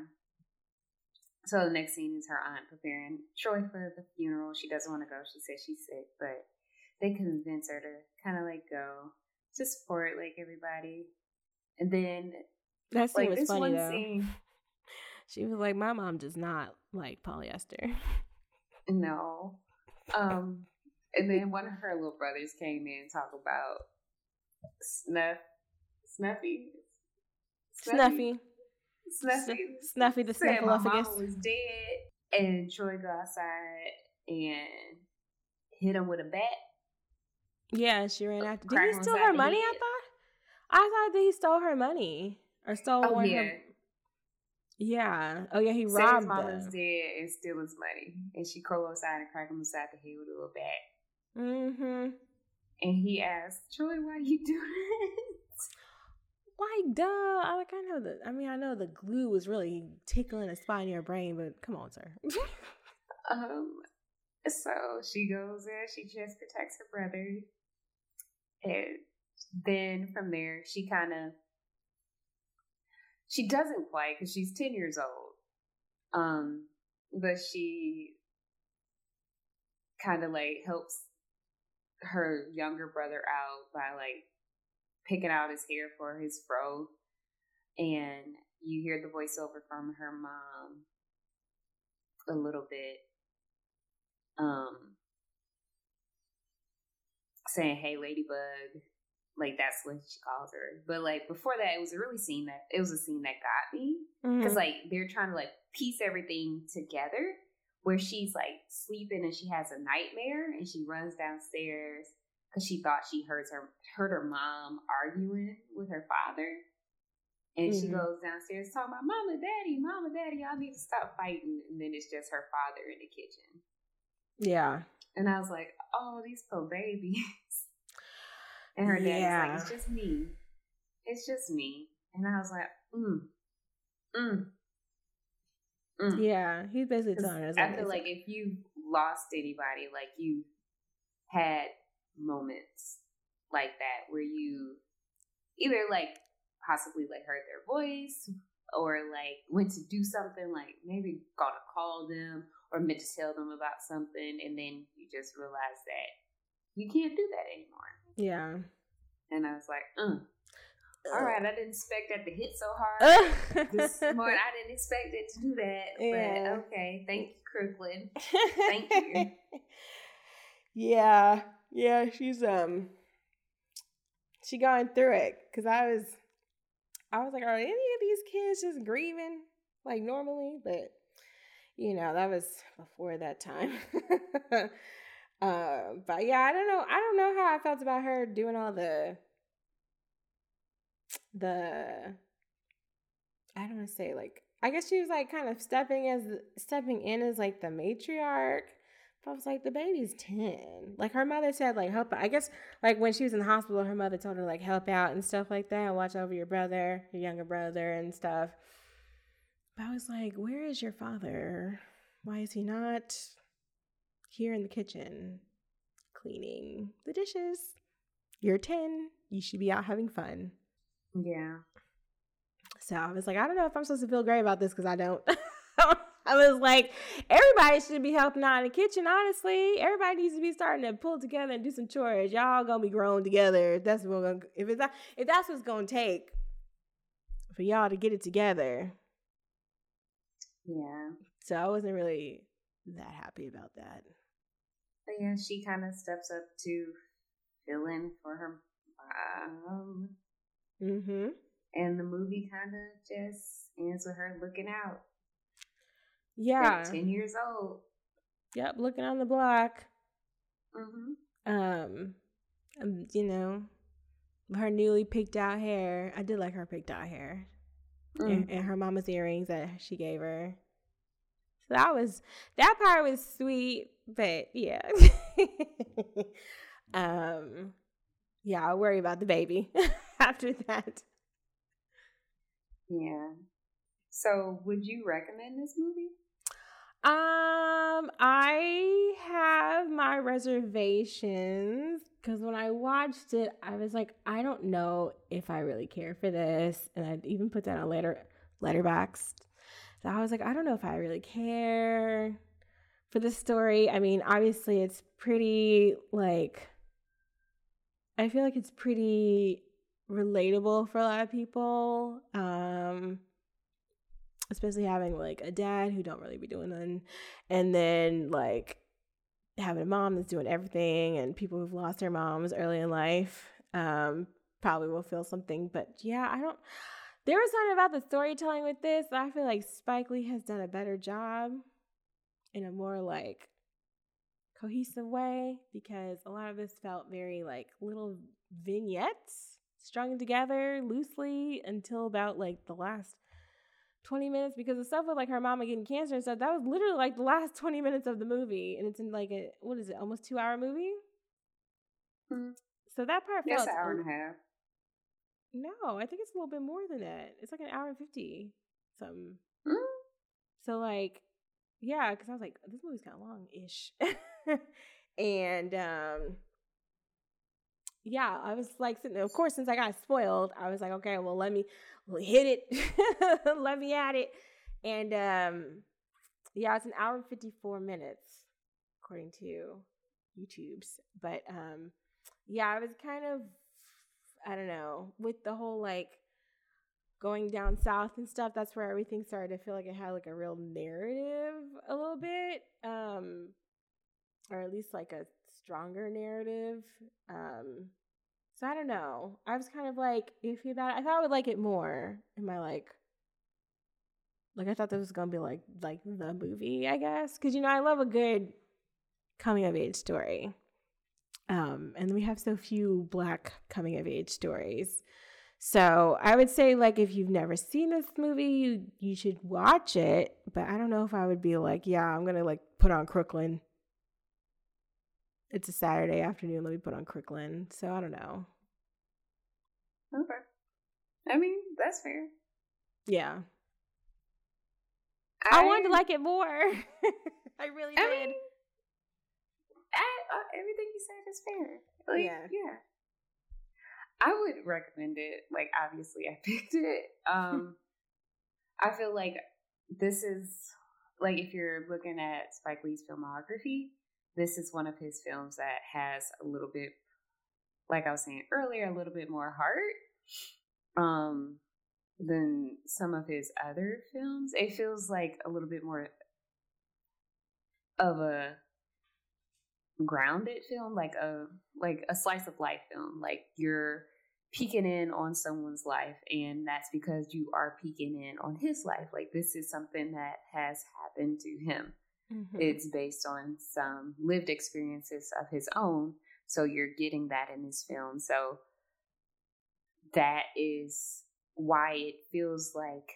So the next scene is her aunt preparing Troy for the funeral. She doesn't want to go. She says she's sick, but they convince her to kind of like go to support like everybody. And then that scene like, was funny though. Scene, she was like, "My mom does not like polyester." No. Um, and then one of her little brothers came in and talked about Snuff, Snuffy, Snuffy, Snuffy, Snuffy, the Snuffleupagus. My mom was dead, and Troy go outside and hit him with a bat. Yeah, she ran after. Did he steal her money? I thought. I thought that he stole her money or stole oh, one yeah. her yeah. Oh yeah, he Say robbed his mama's dead and steal his money, and she crawl outside and crack him inside the head with a little bat. Mm-hmm. And he asked, Joy, why you do it? Like, duh. I like I know the I mean, I know the glue was really tickling a spot in your brain, but come on, sir. um so she goes there, she just protects her brother. And then from there she kinda she doesn't play because she's 10 years old. Um, but she kind of like helps her younger brother out by like picking out his hair for his fro. And you hear the voiceover from her mom a little bit. Um, saying, Hey, Ladybug, like that's what she calls her. But like before that, it was a really scene that it was a scene that got me because Mhm. like they're trying to like piece everything together. Where she's like sleeping and she has a nightmare and she runs downstairs because she thought she heard her heard her mom arguing with her father. And she Mhm. goes downstairs talking about Mama, Daddy, Mama, Daddy, y'all need to stop fighting. And then it's just her father in the kitchen. yeah. And I was like, oh, these poor babies. And her Yeah. like, it's just me. It's just me. And I was like, mm, mm, mm. Yeah. He's basically telling us I feel like if you lost anybody, like you had moments like that where you either like possibly like heard their voice or like went to do something like maybe gonna call them or meant to tell them about something and then you just realize that you can't do that anymore. Yeah. And I was like, all right, I didn't expect that to hit so hard this morning. I didn't expect it to do that. Yeah. But okay, thank you. Thank you. yeah. Yeah, she's um she going through it cuz I was I was like, are any of these kids just grieving like normally? But you know, that was before that time. uh, but yeah, I don't know. I don't know how I felt about her doing all the the I don't want to say like I guess she was like kind of stepping as stepping in as like the matriarch. But I was like, the baby's ten. Like her mother said, like help. I guess like when she was in the hospital, her mother told her like help out and stuff like that, watch over your brother, your younger brother, and stuff. But I was like, where is your father? Why is he not here in the kitchen cleaning the dishes? You're ten. You should be out having fun. Yeah. So I was like, I don't know if I'm supposed to feel great about this because I don't. I was like, everybody should be helping out in the kitchen, honestly. Everybody needs to be starting to pull together and do some chores. Y'all gonna be grown together. If that's what gonna, if it's if that's what's gonna take for y'all to get it together. Yeah. So I wasn't really that happy about that. But yeah, she kind of steps up to fill in for her mom. Mm-hmm. And the movie kind of just ends with her looking out. Yeah. At 10 years old. Yep. Looking on the block. Mm-hmm. Um, um, you know, her newly picked out hair. I did like her picked out hair. and, and her mama's earrings that she gave her. So that was that part was sweet, but yeah. um yeah, I'll worry about the baby after that. Yeah. So, would you recommend this movie? Um, I have my reservations because when I watched it, I was like, I don't know if I really care for this, and I even put that on letter letterboxd. So I was like, I don't know if I really care for this story. I mean, obviously, it's pretty like I feel like it's pretty relatable for a lot of people. Um especially having like a dad who don't really be doing nothing and then like having a mom that's doing everything and people who've lost their moms early in life um probably will feel something but yeah i don't there was something about the storytelling with this i feel like spike lee has done a better job in a more like cohesive way because a lot of this felt very like little vignettes strung together loosely until about like the last 20 minutes because the stuff with like her mama getting cancer and stuff that was literally like the last 20 minutes of the movie and it's in like a what is it almost two hour movie Mm. So that part Yes, felt an hour and a half. No, I think it's a little bit more than that. It's like an hour and fifty something. Mm. So like, yeah, because I was like, this movie's kind of long ish, and um, yeah, I was like. Of course, since I got spoiled, I was like, okay, well, let me well, hit it, let me at it, and um, yeah, it's an hour and fifty four minutes according to YouTube's, but um, yeah, I was kind of, I don't know, with the whole like going down south and stuff that's where everything started to feel like it had like a real narrative a little bit um or at least like a stronger narrative um so i don't know. I was kind of like iffy about it. I thought i would like it more in my like like i thought this was gonna be like like the movie i guess because you know i love a good coming of age story um and we have so few black coming of age stories so I would say like if you've never seen this movie, you you should watch it. But I don't know if I would be like, yeah, I'm gonna like put on Crooklyn. It's a Saturday afternoon. Let me put on Crooklyn. So I don't know. Okay. I mean, that's fair. Yeah, I, wanted to like it more. I really I did. mean, I, uh, everything you said is fair. Like, Yeah. yeah. I would recommend it. Like, obviously, I picked it. Um, I feel like this is like if you're looking at Spike Lee's filmography, this is one of his films that has a little bit, like I was saying earlier, a little bit more heart um, than some of his other films. It feels like a little bit more of a grounded film, like a like a slice of life film. Like you're peeking in on someone's life, and that's because you are peeking in on his life. Like this is something that has happened to him. Mhm. It's based on some lived experiences of his own. So you're getting that in this film. So that is why it feels like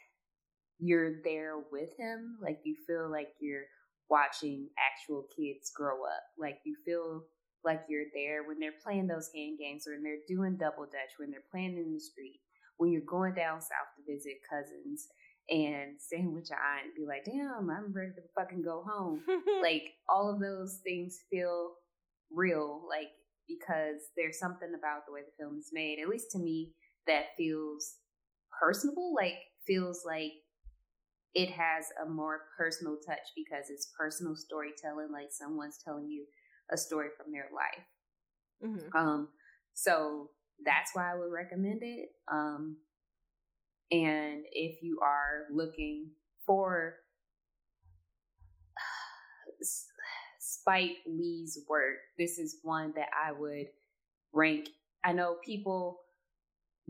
you're there with him. Like you feel like you're watching actual kids grow up. Like you feel like you're there when they're playing those hand games, when they're doing double dutch, when they're playing in the street, when you're going down south to visit cousins and staying with your aunt and be like, damn, I'm ready to fucking go home. like all of those things feel real, like because there's something about the way the film is made, at least to me, that feels personable, like feels like it has a more personal touch because it's personal storytelling, like someone's telling you a story from their life. Mhm. Um, so that's why I would recommend it. Um, and if you are looking for Spike Lee's work, this is one that I would rank. I know people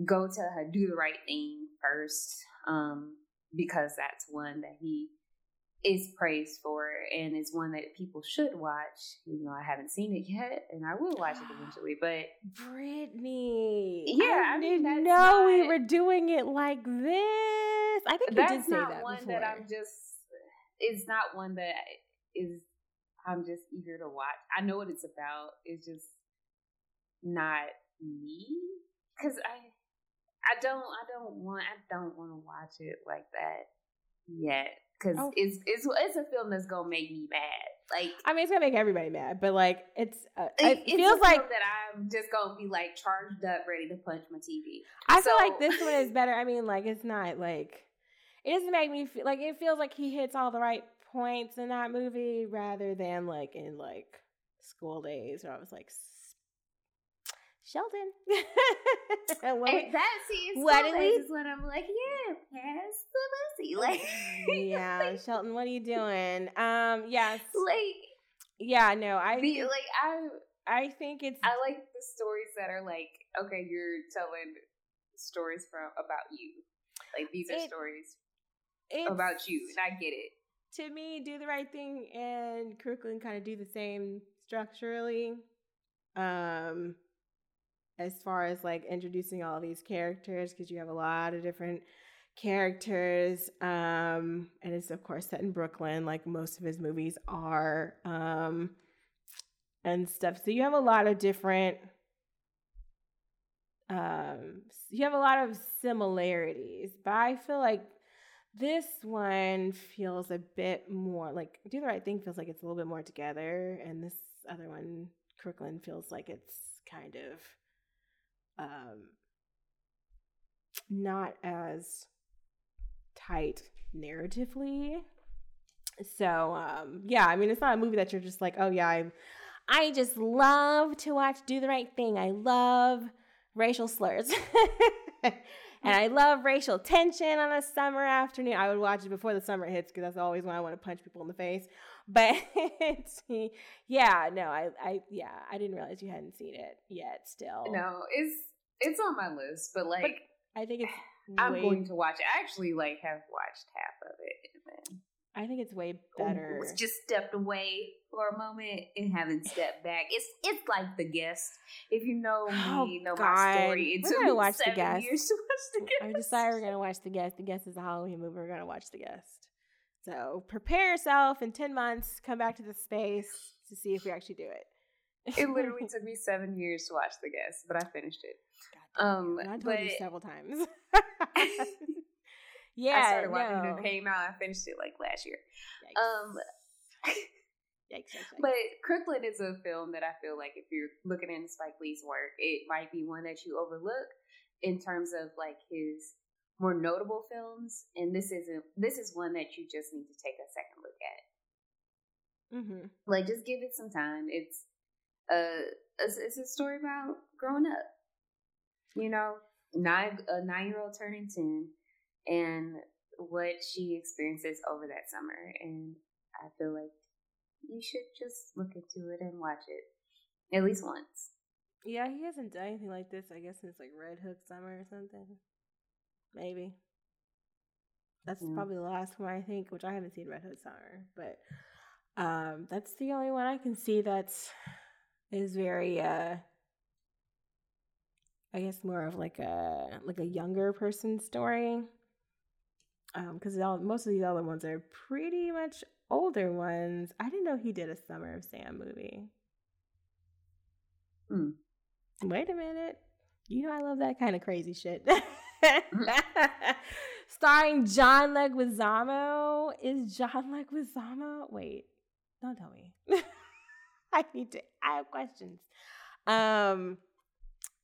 go to Do the Right Thing first, um, because that's one that he is praised for and is one that people should watch. You know, I haven't seen it yet, and I will watch it eventually. But Brittany. Yeah, I, I didn't that's know we were doing it like this. I think you did say not that one before. that I'm just. It's not one that is. I'm just eager to watch. I know what it's about. It's just not me because I. I don't. I don't want. I don't want to watch it like that yet because Oh. it's it's it's a film that's gonna make me mad. Like I mean, it's gonna make everybody mad, but like, it's uh, it, it, feels like that I'm just gonna be like charged up, ready to punch my TV. I feel like this one is better. I mean, like, it's not like it doesn't make me feel like it feels like he hits all the right points in that movie rather than like in like school daze where I was like, "S- Sheldon. What And that see, it's what did we- is when I'm like, yeah, pass the pussy, like, yeah, Shelton, what are you doing? Um, yes, like, yeah, no, I the, like I I think it's I like the stories that are like, okay, you're telling stories from about you, like these are It- stories about you, and I get it. to me, do the right thing and Crooklyn kind of do the same structurally. Um, as far as like introducing all these characters, because you have a lot of different characters. Um, and it's of course set in Brooklyn, like most of his movies are. Um, and stuff. So you have a lot of different um, you have a lot of similarities, but I feel like this one feels a bit more like Do the Right Thing feels like it's a little bit more together, and this other one, Crooklyn, feels like it's kind of um, not as tight narratively. So um, yeah, I mean, it's not a movie that you're just like, oh yeah, I, I just love to watch Do the Right Thing. I love racial slurs. and I love racial tension on a summer afternoon. I would watch it before the summer hits because that's always when I want to punch people in the face. But yeah, no, I, I, yeah, I didn't realize you hadn't seen it yet. Still, no, it's it's on my list, but like, but I think it's. I'm way, going to watch it. I actually like have watched half of it, and then I think it's way oh, better. Just stepped away for a moment and haven't stepped back. It's it's like the guest. If you know oh, me, oh, know God. my story. It we're gonna watch the guest. Years to watch the guest. I decided we're gonna watch the guest. The guest is a Halloween movie. We're gonna watch the guest. So prepare yourself. In ten months, come back to the space to see if we actually do it. it literally took me seven years to watch the guest, but I finished it. Um, I told but, you several times. Yeah, I started watching no. it came out. I finished it like last year. Yikes. Um, yikes, yikes, yikes. but Crooklyn is a film that I feel like if you're looking into Spike Lee's work, it might be one that you overlook in terms of like his more notable films. And this isn't. This is one that you just need to take a second look at. Mm-hmm. Like, just give it some time. It's a it's a story about growing up. You know, nine a nine year old turning ten and what she experiences over that summer. And I feel like you should just look into it and watch it at least once. Yeah, he hasn't done anything like this, I guess, since like Red Hook Summer or something. Maybe. That's mm-hmm. probably the last one I think, which I haven't seen Red Hook Summer, but um, that's the only one I can see that's is very uh I guess more of like a like a younger person story because um, most of these other ones are pretty much older ones. I didn't know he did a Summer of Sam movie. Hmm. Wait a minute. You know I love that kind of crazy shit. Starring John Leguizamo. Is John Leguizamo? Wait, don't tell me. I need to. I have questions. Um,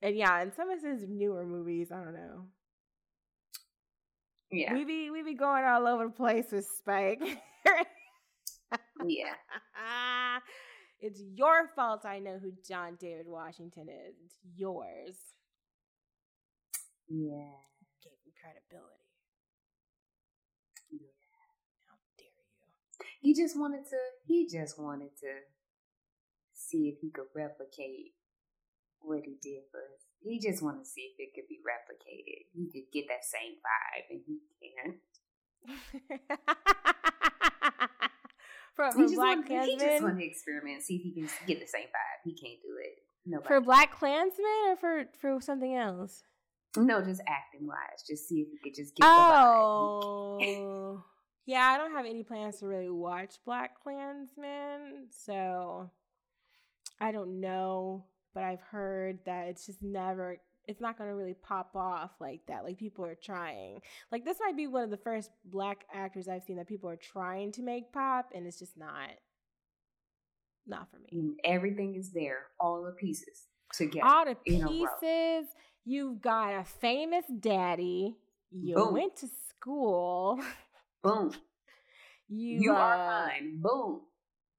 and yeah, and some of his newer movies, I don't know. Yeah. We be we be going all over the place with Spike. yeah. it's your fault I know who John David Washington is. It's yours. Yeah. Gave him credibility. Yeah. How dare you? He just wanted to he just wanted to see if he could replicate what he did for us he just wanted to see if it could be replicated. He could get that same vibe, and he can't. for, for BlacKkKlansman, he just wanted to experiment, see if he can get the same vibe. He can't do it. Nobody. For BlacKkKlansman or for for something else? No, just acting wise. Just see if he could just get oh. the vibe. Oh. yeah, I don't have any plans to really watch BlacKkKlansman, so I don't know but I've heard that it's just never it's not going to really pop off like that. Like people are trying. Like this might be one of the first black actors I've seen that people are trying to make pop and it's just not not for me. And everything is there, all the pieces together. All the pieces. You've got a famous daddy. You Boom. went to school. Boom. You, you uh, are fine. Boom.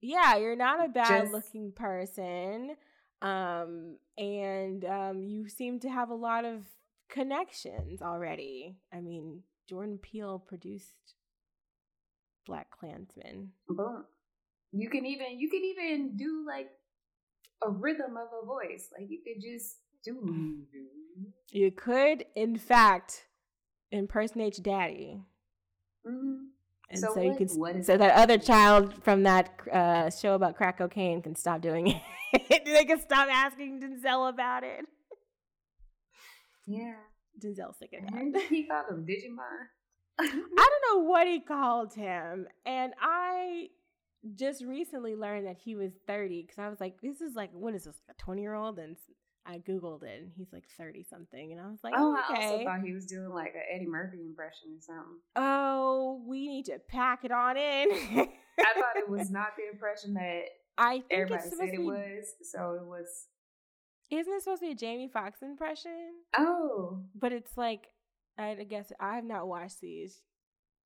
Yeah, you're not a bad just, looking person. Um, and um, you seem to have a lot of connections already. I mean, Jordan Peele produced BlacKkKlansman. Boom. You can even you can even do like a rhythm of a voice. Like you could just do. You could, in fact, impersonate Daddy. Mm-hmm. And so, so what, you can so that other child from that uh, show about crack cocaine can stop doing it. they can stop asking Denzel about it. Yeah. Denzel's sick of that. He called him Digimon. I don't know what he called him. And I just recently learned that he was 30 because I was like, this is like, what is this, a 20 year old? And I googled it, and he's like thirty something, and I was like, Oh, oh, I also thought he was doing like an Eddie Murphy impression or something. oh, we need to pack it on in. I thought it was not the impression that I think everybody it's said supposed it to be. was. So it was. Isn't it supposed to be a Jamie Foxx impression? Oh, But it's like, I guess I have not watched these.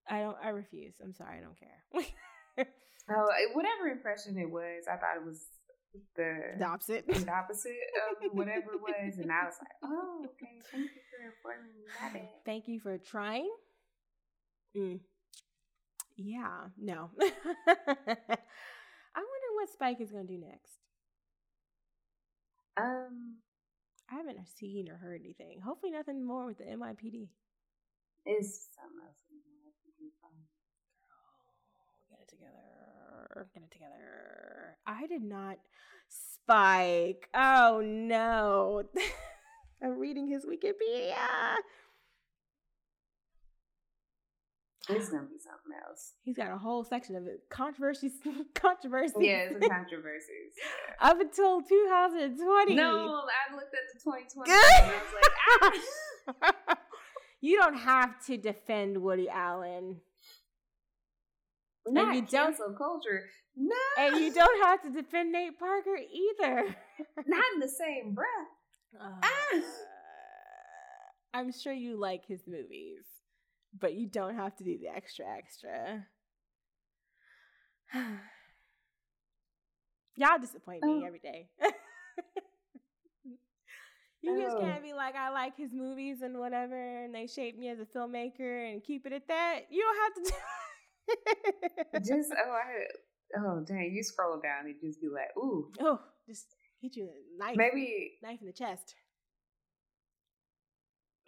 I don't. I refuse. I'm sorry. I don't care. oh, eh, whatever impression it was, I thought it was the the opposite. the opposite of whatever it was, and I was like, oh, okay, thank you for informing me. My bad. Thank you for trying. Mm. Yeah. No. I wonder what Spike is going to do next. Um, I haven't seen or heard anything. Hopefully, nothing more with the NYPD. is something else. we might have to do. Get it together. Get it together. I did not spike. Oh no. I'm reading his Wikipedia. It's gonna be something else. He's got a whole section of it. Controversies controversies. Yeah, it's a controversies. Up until 2020. No, I looked at the 2020 and I was like, ah. you don't have to defend Woody Allen. Not you don't- cancel culture. No, And you don't have to defend Nate Parker either. not in the same breath. Uh, I'm sure you like his movies, but you don't have to do the extra extra. Y'all disappoint me Oh. every day. you just Oh. can't be like, I like his movies and whatever, and they shaped me as a filmmaker and keep it at that. You don't have to do Just oh, I, oh dang, you scroll down and just be like, ooh, oh, just hit you a knife, maybe, knife in the chest.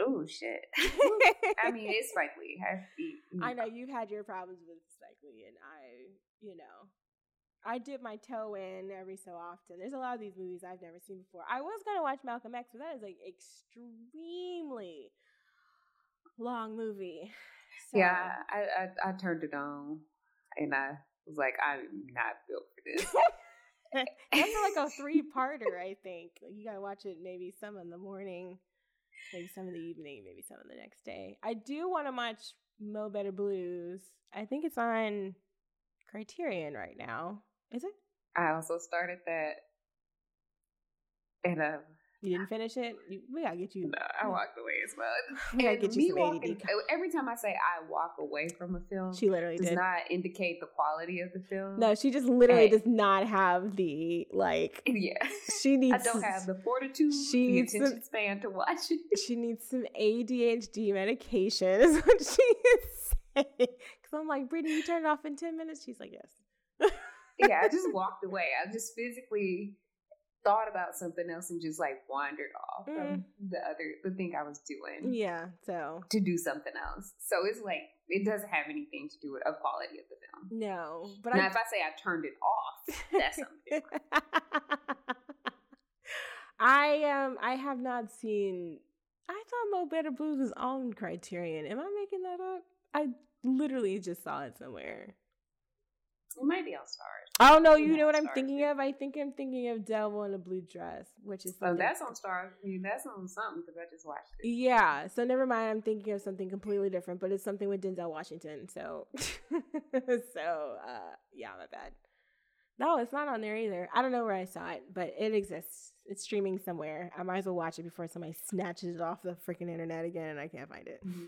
oh shit. I mean, it's Spike Lee. I, I know you've had your problems with Spike Lee, and I, you know, I dip my toe in every so often. There's a lot of these movies I've never seen before. I was gonna watch Malcolm X, but that is like extremely long movie. So, Yeah, I, I I turned it on, and I was like, I'm not built for this. that's like a three parter. I think like you gotta watch it maybe some in the morning, maybe some in the evening, maybe some in the next day. I do want to watch Mo Better Blues. I think it's on Criterion right now. Is it? I also started that, and uh, You didn't finish it. You, we gotta get you. no, I walked away as well. We gotta get you me some walking, ADD. every time I say I walk away from a film, She literally does did. not indicate the quality of the film. no, she just literally Hey. does not have the like. yeah, She needs. I don't have the fortitude, she the needs attention some- span to watch it. She needs some ADHD medication. Is what she is saying. Because I'm like, Brittany, you turn it off in ten minutes. She's like, yes. yeah, I just walked away. I just physically thought about something else and just like wandered off from the other the thing I was doing Yeah. So to do something else. So it's like it doesn't have anything to do with a quality of the film. no, but now, I if I say I turned it off, that's something. I um I have not seen. I thought Mo Better Blues was on Criterion. Am I making that up? I literally just saw it somewhere. It might be on Starz. Oh no, you know what I'm Starz, thinking yeah. of? I think I'm thinking of Devil in a Blue Dress, which is Oh, that's on Starz. I mean, that's on something because I just watched it. Yeah, so never mind. I'm thinking of something completely different, but it's something with Denzel Washington. So, so uh, yeah, my bad. No, it's not on there either. I don't know where I saw it, but it exists. It's streaming somewhere. I might as well watch it before somebody snatches it off the freaking internet again and I can't find it. Mhm.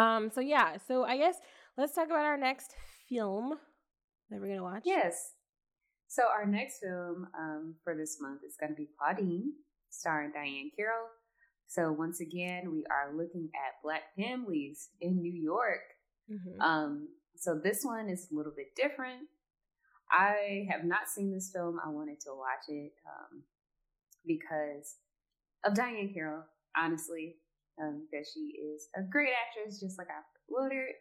Um. So yeah. So I guess let's talk about our next film that we're gonna watch. Yes. So our next film um, for this month is going to be Claudine, starring Diahann Carroll. So once again, we are looking at Black families in New York. Mhm. Um, so this one is a little bit different. I have not seen this film. I wanted to watch it um, because of Diahann Carroll, honestly, um, because she is a great actress, just like Alfre Woodard.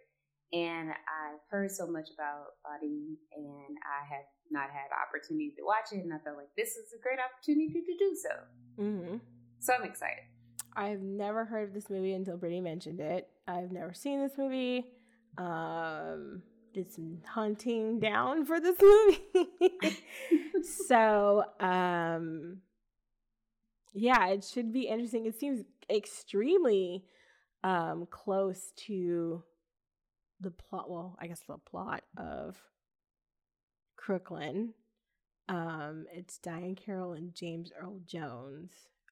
And I've heard so much about Claudine, and I have not had opportunity to watch it. And I felt like this is a great opportunity to do so. Mhm. So I'm excited. I've never heard of this movie until Brittany mentioned it. I've never seen this movie. Um, did some hunting down for this movie. so, um, yeah, it should be interesting. It seems extremely um close to the plot well, I guess the plot of Crooklyn. Um it's Diahann Carroll and James Earl Jones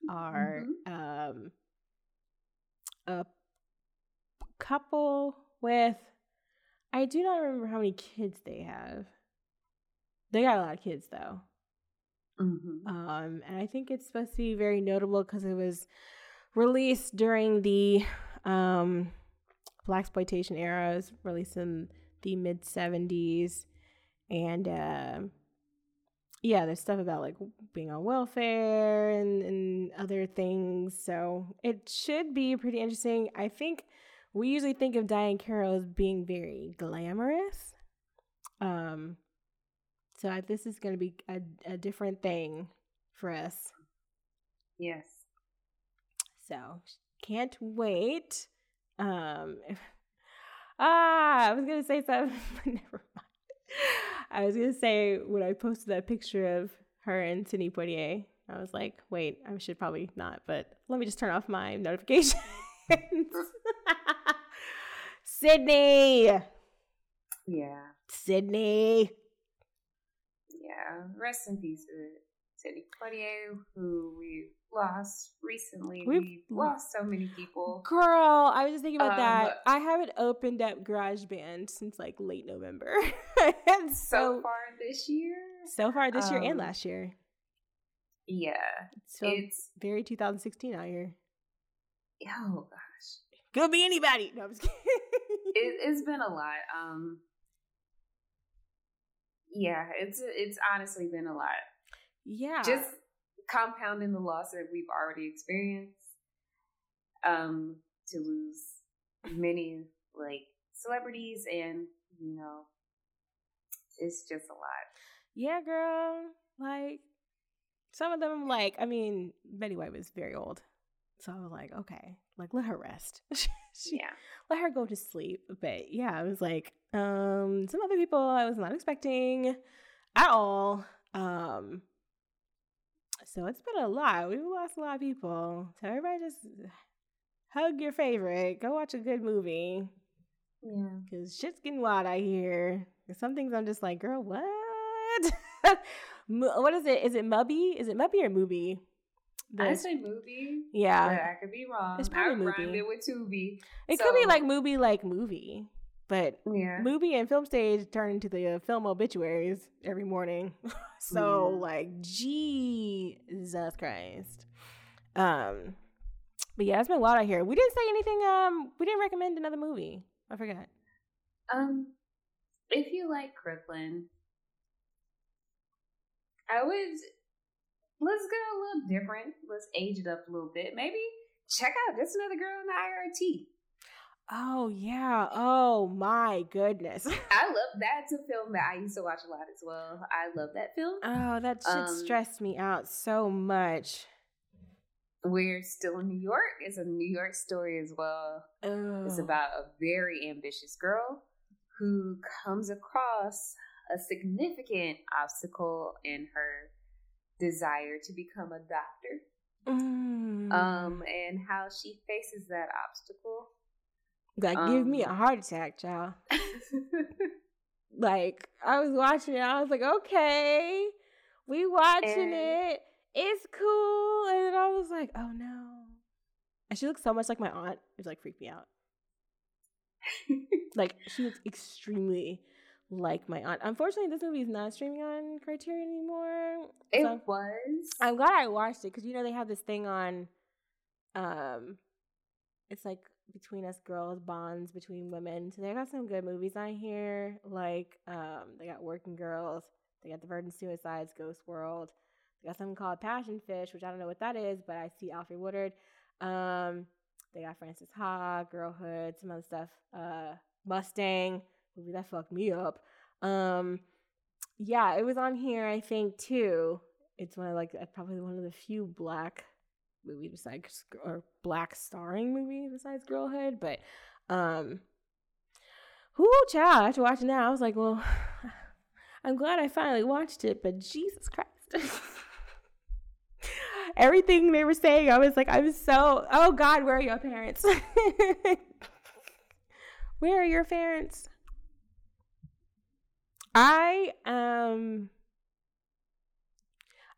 are Mhm. um a couple with I do not remember how many kids they have. They got a lot of kids though. Mhm. Um, and I think it's supposed to be very notable because it was released during the um, black exploitation era. It released in the mid '70s, and uh, yeah, there's stuff about like being on welfare and and other things. So it should be pretty interesting. I think we usually think of Diahann Carroll as being very glamorous. Um, so I- this is going to be a, a different thing for us. Yes. So can't wait. Um, ah, I was gonna say something, but never mind. I was gonna say when I posted that picture of her and Sidney Poitier, I was like, wait, I should probably not, but let me just turn off my notifications. Sydney, Yeah. Sydney. Yeah. Rest in peace Sidney Poitier, who we lost recently. We've- We've, lost so many people. Girl, I was just thinking about Um, that. I haven't opened up GarageBand since like late November. and So so far this year. so far this year and um, last year. Yeah. So it's very 2016 out here. oh gosh. Could be anybody. No, I'm just kidding. It, it's been a lot. Um. Yeah, it's it's honestly been a lot. Yeah. just compounding the loss that we've already experienced um to lose many like celebrities and you know it's just a lot yeah, girl. Like some of them, like, I mean, Betty White was very old. So I was like, okay, like let her rest. she, yeah let her go to sleep. But yeah, I was like, um, some other people I was not expecting at all. Um, so it's been a lot. We've lost a lot of people. So everybody just hug your favorite. Go watch a good movie. yeah Cause shit's getting wild out here. There's Some things I'm just like, girl, what? What is it? Is it Mubby? Is it Mubby or Movie? i The- say movie but yeah, i could be wrong It's i probably rhymed movie. it with tubi it could be like movie, like movie, but yeah movie and film stage turn into the uh, film obituaries every morning. so Yeah. like Jesus Christ. Um but yeah, it's been wild out here. We didn't say anything, um, we didn't recommend another movie. I forgot. um if you like crooklyn i would let's go a little different let's age it up a little bit maybe check out just another girl in the irt Oh yeah. Oh my goodness. I love that's a film that I used to watch a lot as well. I love that film. oh, that shit Um, stressed me out so much. We're still in New York. It's a New York story as well. It's about a very ambitious girl who comes across a significant obstacle in her desire to become a doctor. Mm. Um, and how she faces that obstacle. Like give me a um, heart attack, child. Like I was watching it, I was like, okay, we watching it. It's cool, and then I was like, oh no. And she looks so much like my aunt. It was like freaked me out. Like she looks extremely like my aunt. Unfortunately, this movie is not streaming on Criterion anymore. it so was. I'm glad I watched it because you know they have this thing on. Um, it's like between us girls bonds between women. So they got some good movies on here. Like um, they got Working Girls. They got The Virgin Suicides, Ghost World. They got something called Passion Fish, which I don't know what that is, but I see Alfre Woodard. Um, they got Francis Ha, Girlhood, some other stuff. Uh, Mustang movie that fucked me up. Um, yeah, it was on here. I think too. It's one of like uh, probably one of the few black movies besides or black starring movie besides Girlhood. But um, whoo, child! After watching that, I was like, well, I'm glad I finally watched it. But Jesus Christ. everything they were saying, I was like, I'm so, oh God, where are your parents? where are your parents? I um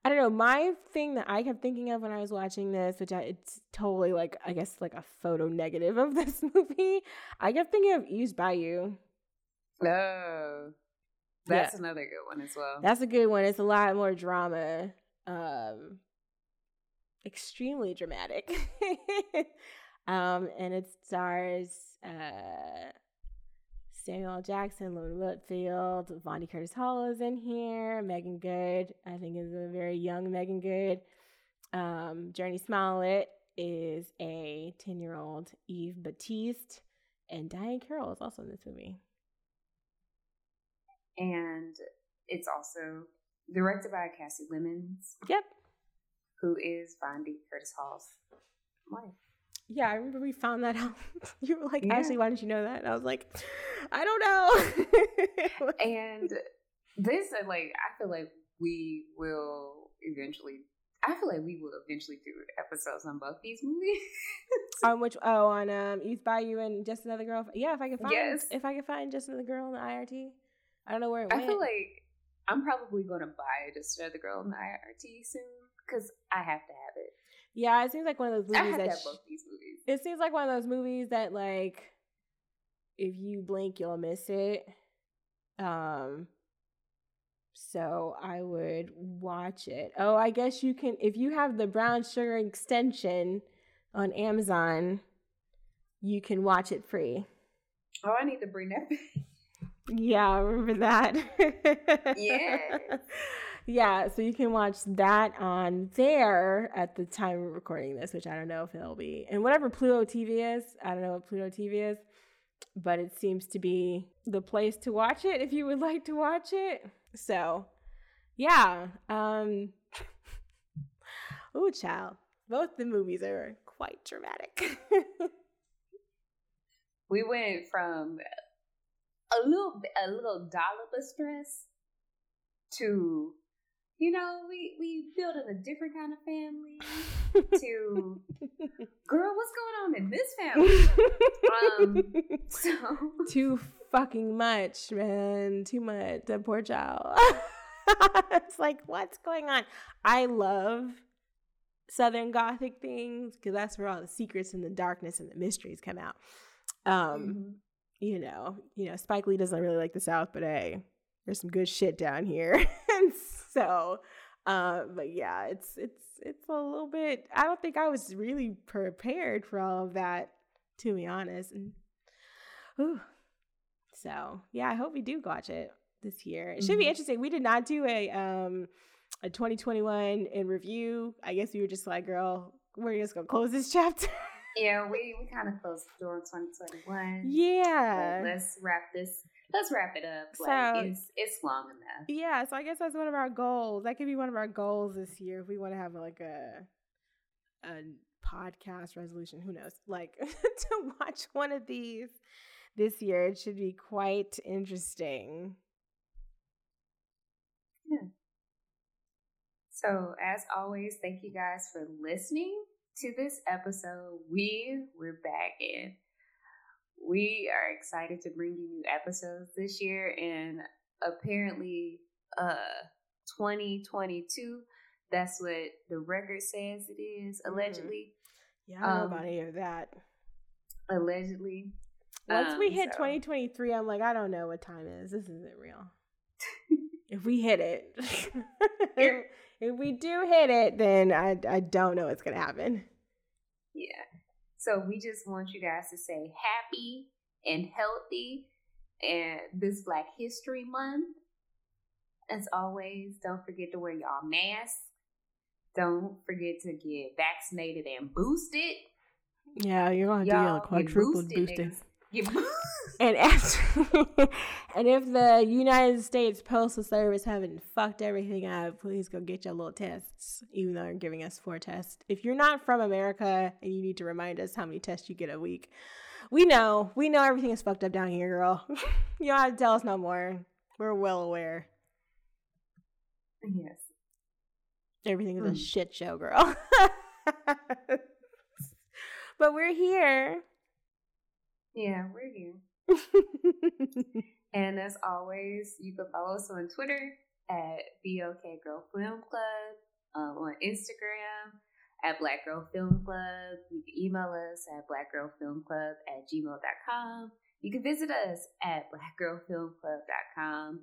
I don't know. My thing that I kept thinking of when I was watching this, which I, it's totally like I guess like a photo negative of this movie. I kept thinking of Eve's Bayou. Oh, that's yeah. another good one as well. That's a good one. It's a lot more drama. Um, extremely dramatic. um, and it stars uh Samuel Jackson, Lord Whitfield, Vondie Curtis Hall is in here. Meagan Good, I think, is a very young Meagan Good. Um, Jurnee Smollett is a 10 year old Eve Batiste. And Diahann Carroll is also in this movie. And it's also directed by Kasi Lemons. Yep. Who is Vondie Curtis Hall's wife. Yeah, I remember we found that out. you were like, yeah. Ashley, why didn't you know that? And I was like, I don't know. and this, uh, like, I feel like we will eventually. I feel like we will eventually do episodes on both these movies. on which? Oh, on um, Eve's Bayou and Just Another Girl. Yeah, if I can find, yes. if I can find Just Another Girl in the IRT. I don't know where it went. I feel like I'm probably going to buy Just Another Girl in the IRT soon because I have to have it. Yeah, it seems like one of those movies that, both these movies. It seems like one of those movies that like if you blink you'll miss it. Um so I would watch it. Oh, I guess you can if you have the brown sugar extension on Amazon, you can watch it free. Oh, I need to bring that back. Yeah, I remember that. yeah. Yeah, so you can watch that on there at the time we're recording this, which I don't know if it'll be. And whatever Pluto TV is, I don't know what Pluto TV is, but it seems to be the place to watch it if you would like to watch it. So, yeah. Um Ooh, child. Both the movies are quite dramatic. we went from a little a little dollop of stress to you know, we we building a different kind of family. to girl, what's going on in this family? um, so too fucking much, man. Too much. That poor child. it's like, what's going on? I love Southern Gothic things because that's where all the secrets and the darkness and the mysteries come out. Um, mm-hmm. you know, you know, Spike Lee doesn't really like the South, but hey, there's some good shit down here. and so uh, but yeah, it's it's it's a little bit I don't think I was really prepared for all of that, to be honest. And ooh. So yeah, I hope we do watch it this year. It should mm-hmm. be interesting. We did not do a um a 2021 in review. I guess we were just like, girl, we're just gonna close this chapter. Yeah, we, we kind of closed the door in 2021. Yeah. But let's wrap this let's wrap it up. Like, so it's it's long enough. Yeah, so I guess that's one of our goals. That could be one of our goals this year if we want to have like a a podcast resolution. Who knows? Like to watch one of these this year. It should be quite interesting. Yeah. So as always, thank you guys for listening to this episode. We we're back in we are excited to bring you new episodes this year and apparently uh 2022 that's what the record says it is mm-hmm. allegedly yeah i don't um, know about any of that allegedly once um, we hit so. 2023 i'm like i don't know what time is this isn't real if we hit it if we do hit it then i i don't know what's gonna happen yeah so we just want you guys to say happy and healthy and this Black History Month. As always, don't forget to wear y'all masks. Don't forget to get vaccinated and boosted. Yeah, you're gonna to get a quadruple boosted. and as, and if the United States Postal Service haven't fucked everything up, please go get your little tests. Even though they're giving us four tests. If you're not from America and you need to remind us how many tests you get a week, we know. We know everything is fucked up down here, girl. you don't have to tell us no more. We're well aware. Yes. Everything is Hmm. a shit show, girl. but we're here. Yeah, we're here. And as always, you can follow us on Twitter at BOK Girl Film Club, um, on Instagram at Black Girl Film Club. You can email us at blackgirlfilmclub at gmail.com. You can visit us at blackgirlfilmclub.com.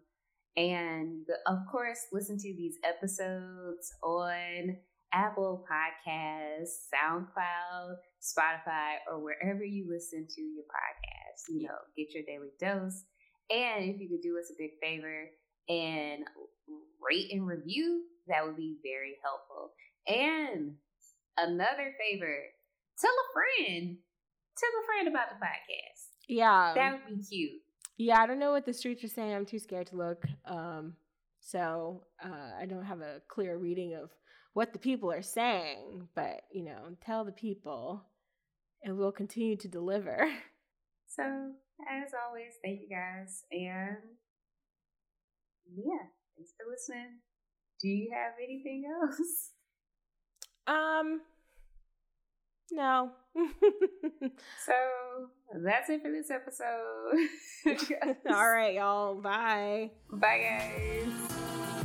And of course, listen to these episodes on Apple Podcasts, SoundCloud, Spotify, or wherever you listen to your podcasts. You know, get your daily dose. And if you could do us a big favor and rate and review, that would be very helpful. And another favor, tell a friend. Tell a friend about the podcast. yeah. That would be cute. Yeah, I don't know what the streets are saying. I'm too scared to look. Um, so uh, I don't have a clear reading of what the people are saying. But you know, tell the people, and we'll continue to deliver. So, as always, thank you guys. And yeah, thanks for listening. Do you have anything else? Um, no. So, that's it for this episode. All right, y'all. Bye. Bye, guys.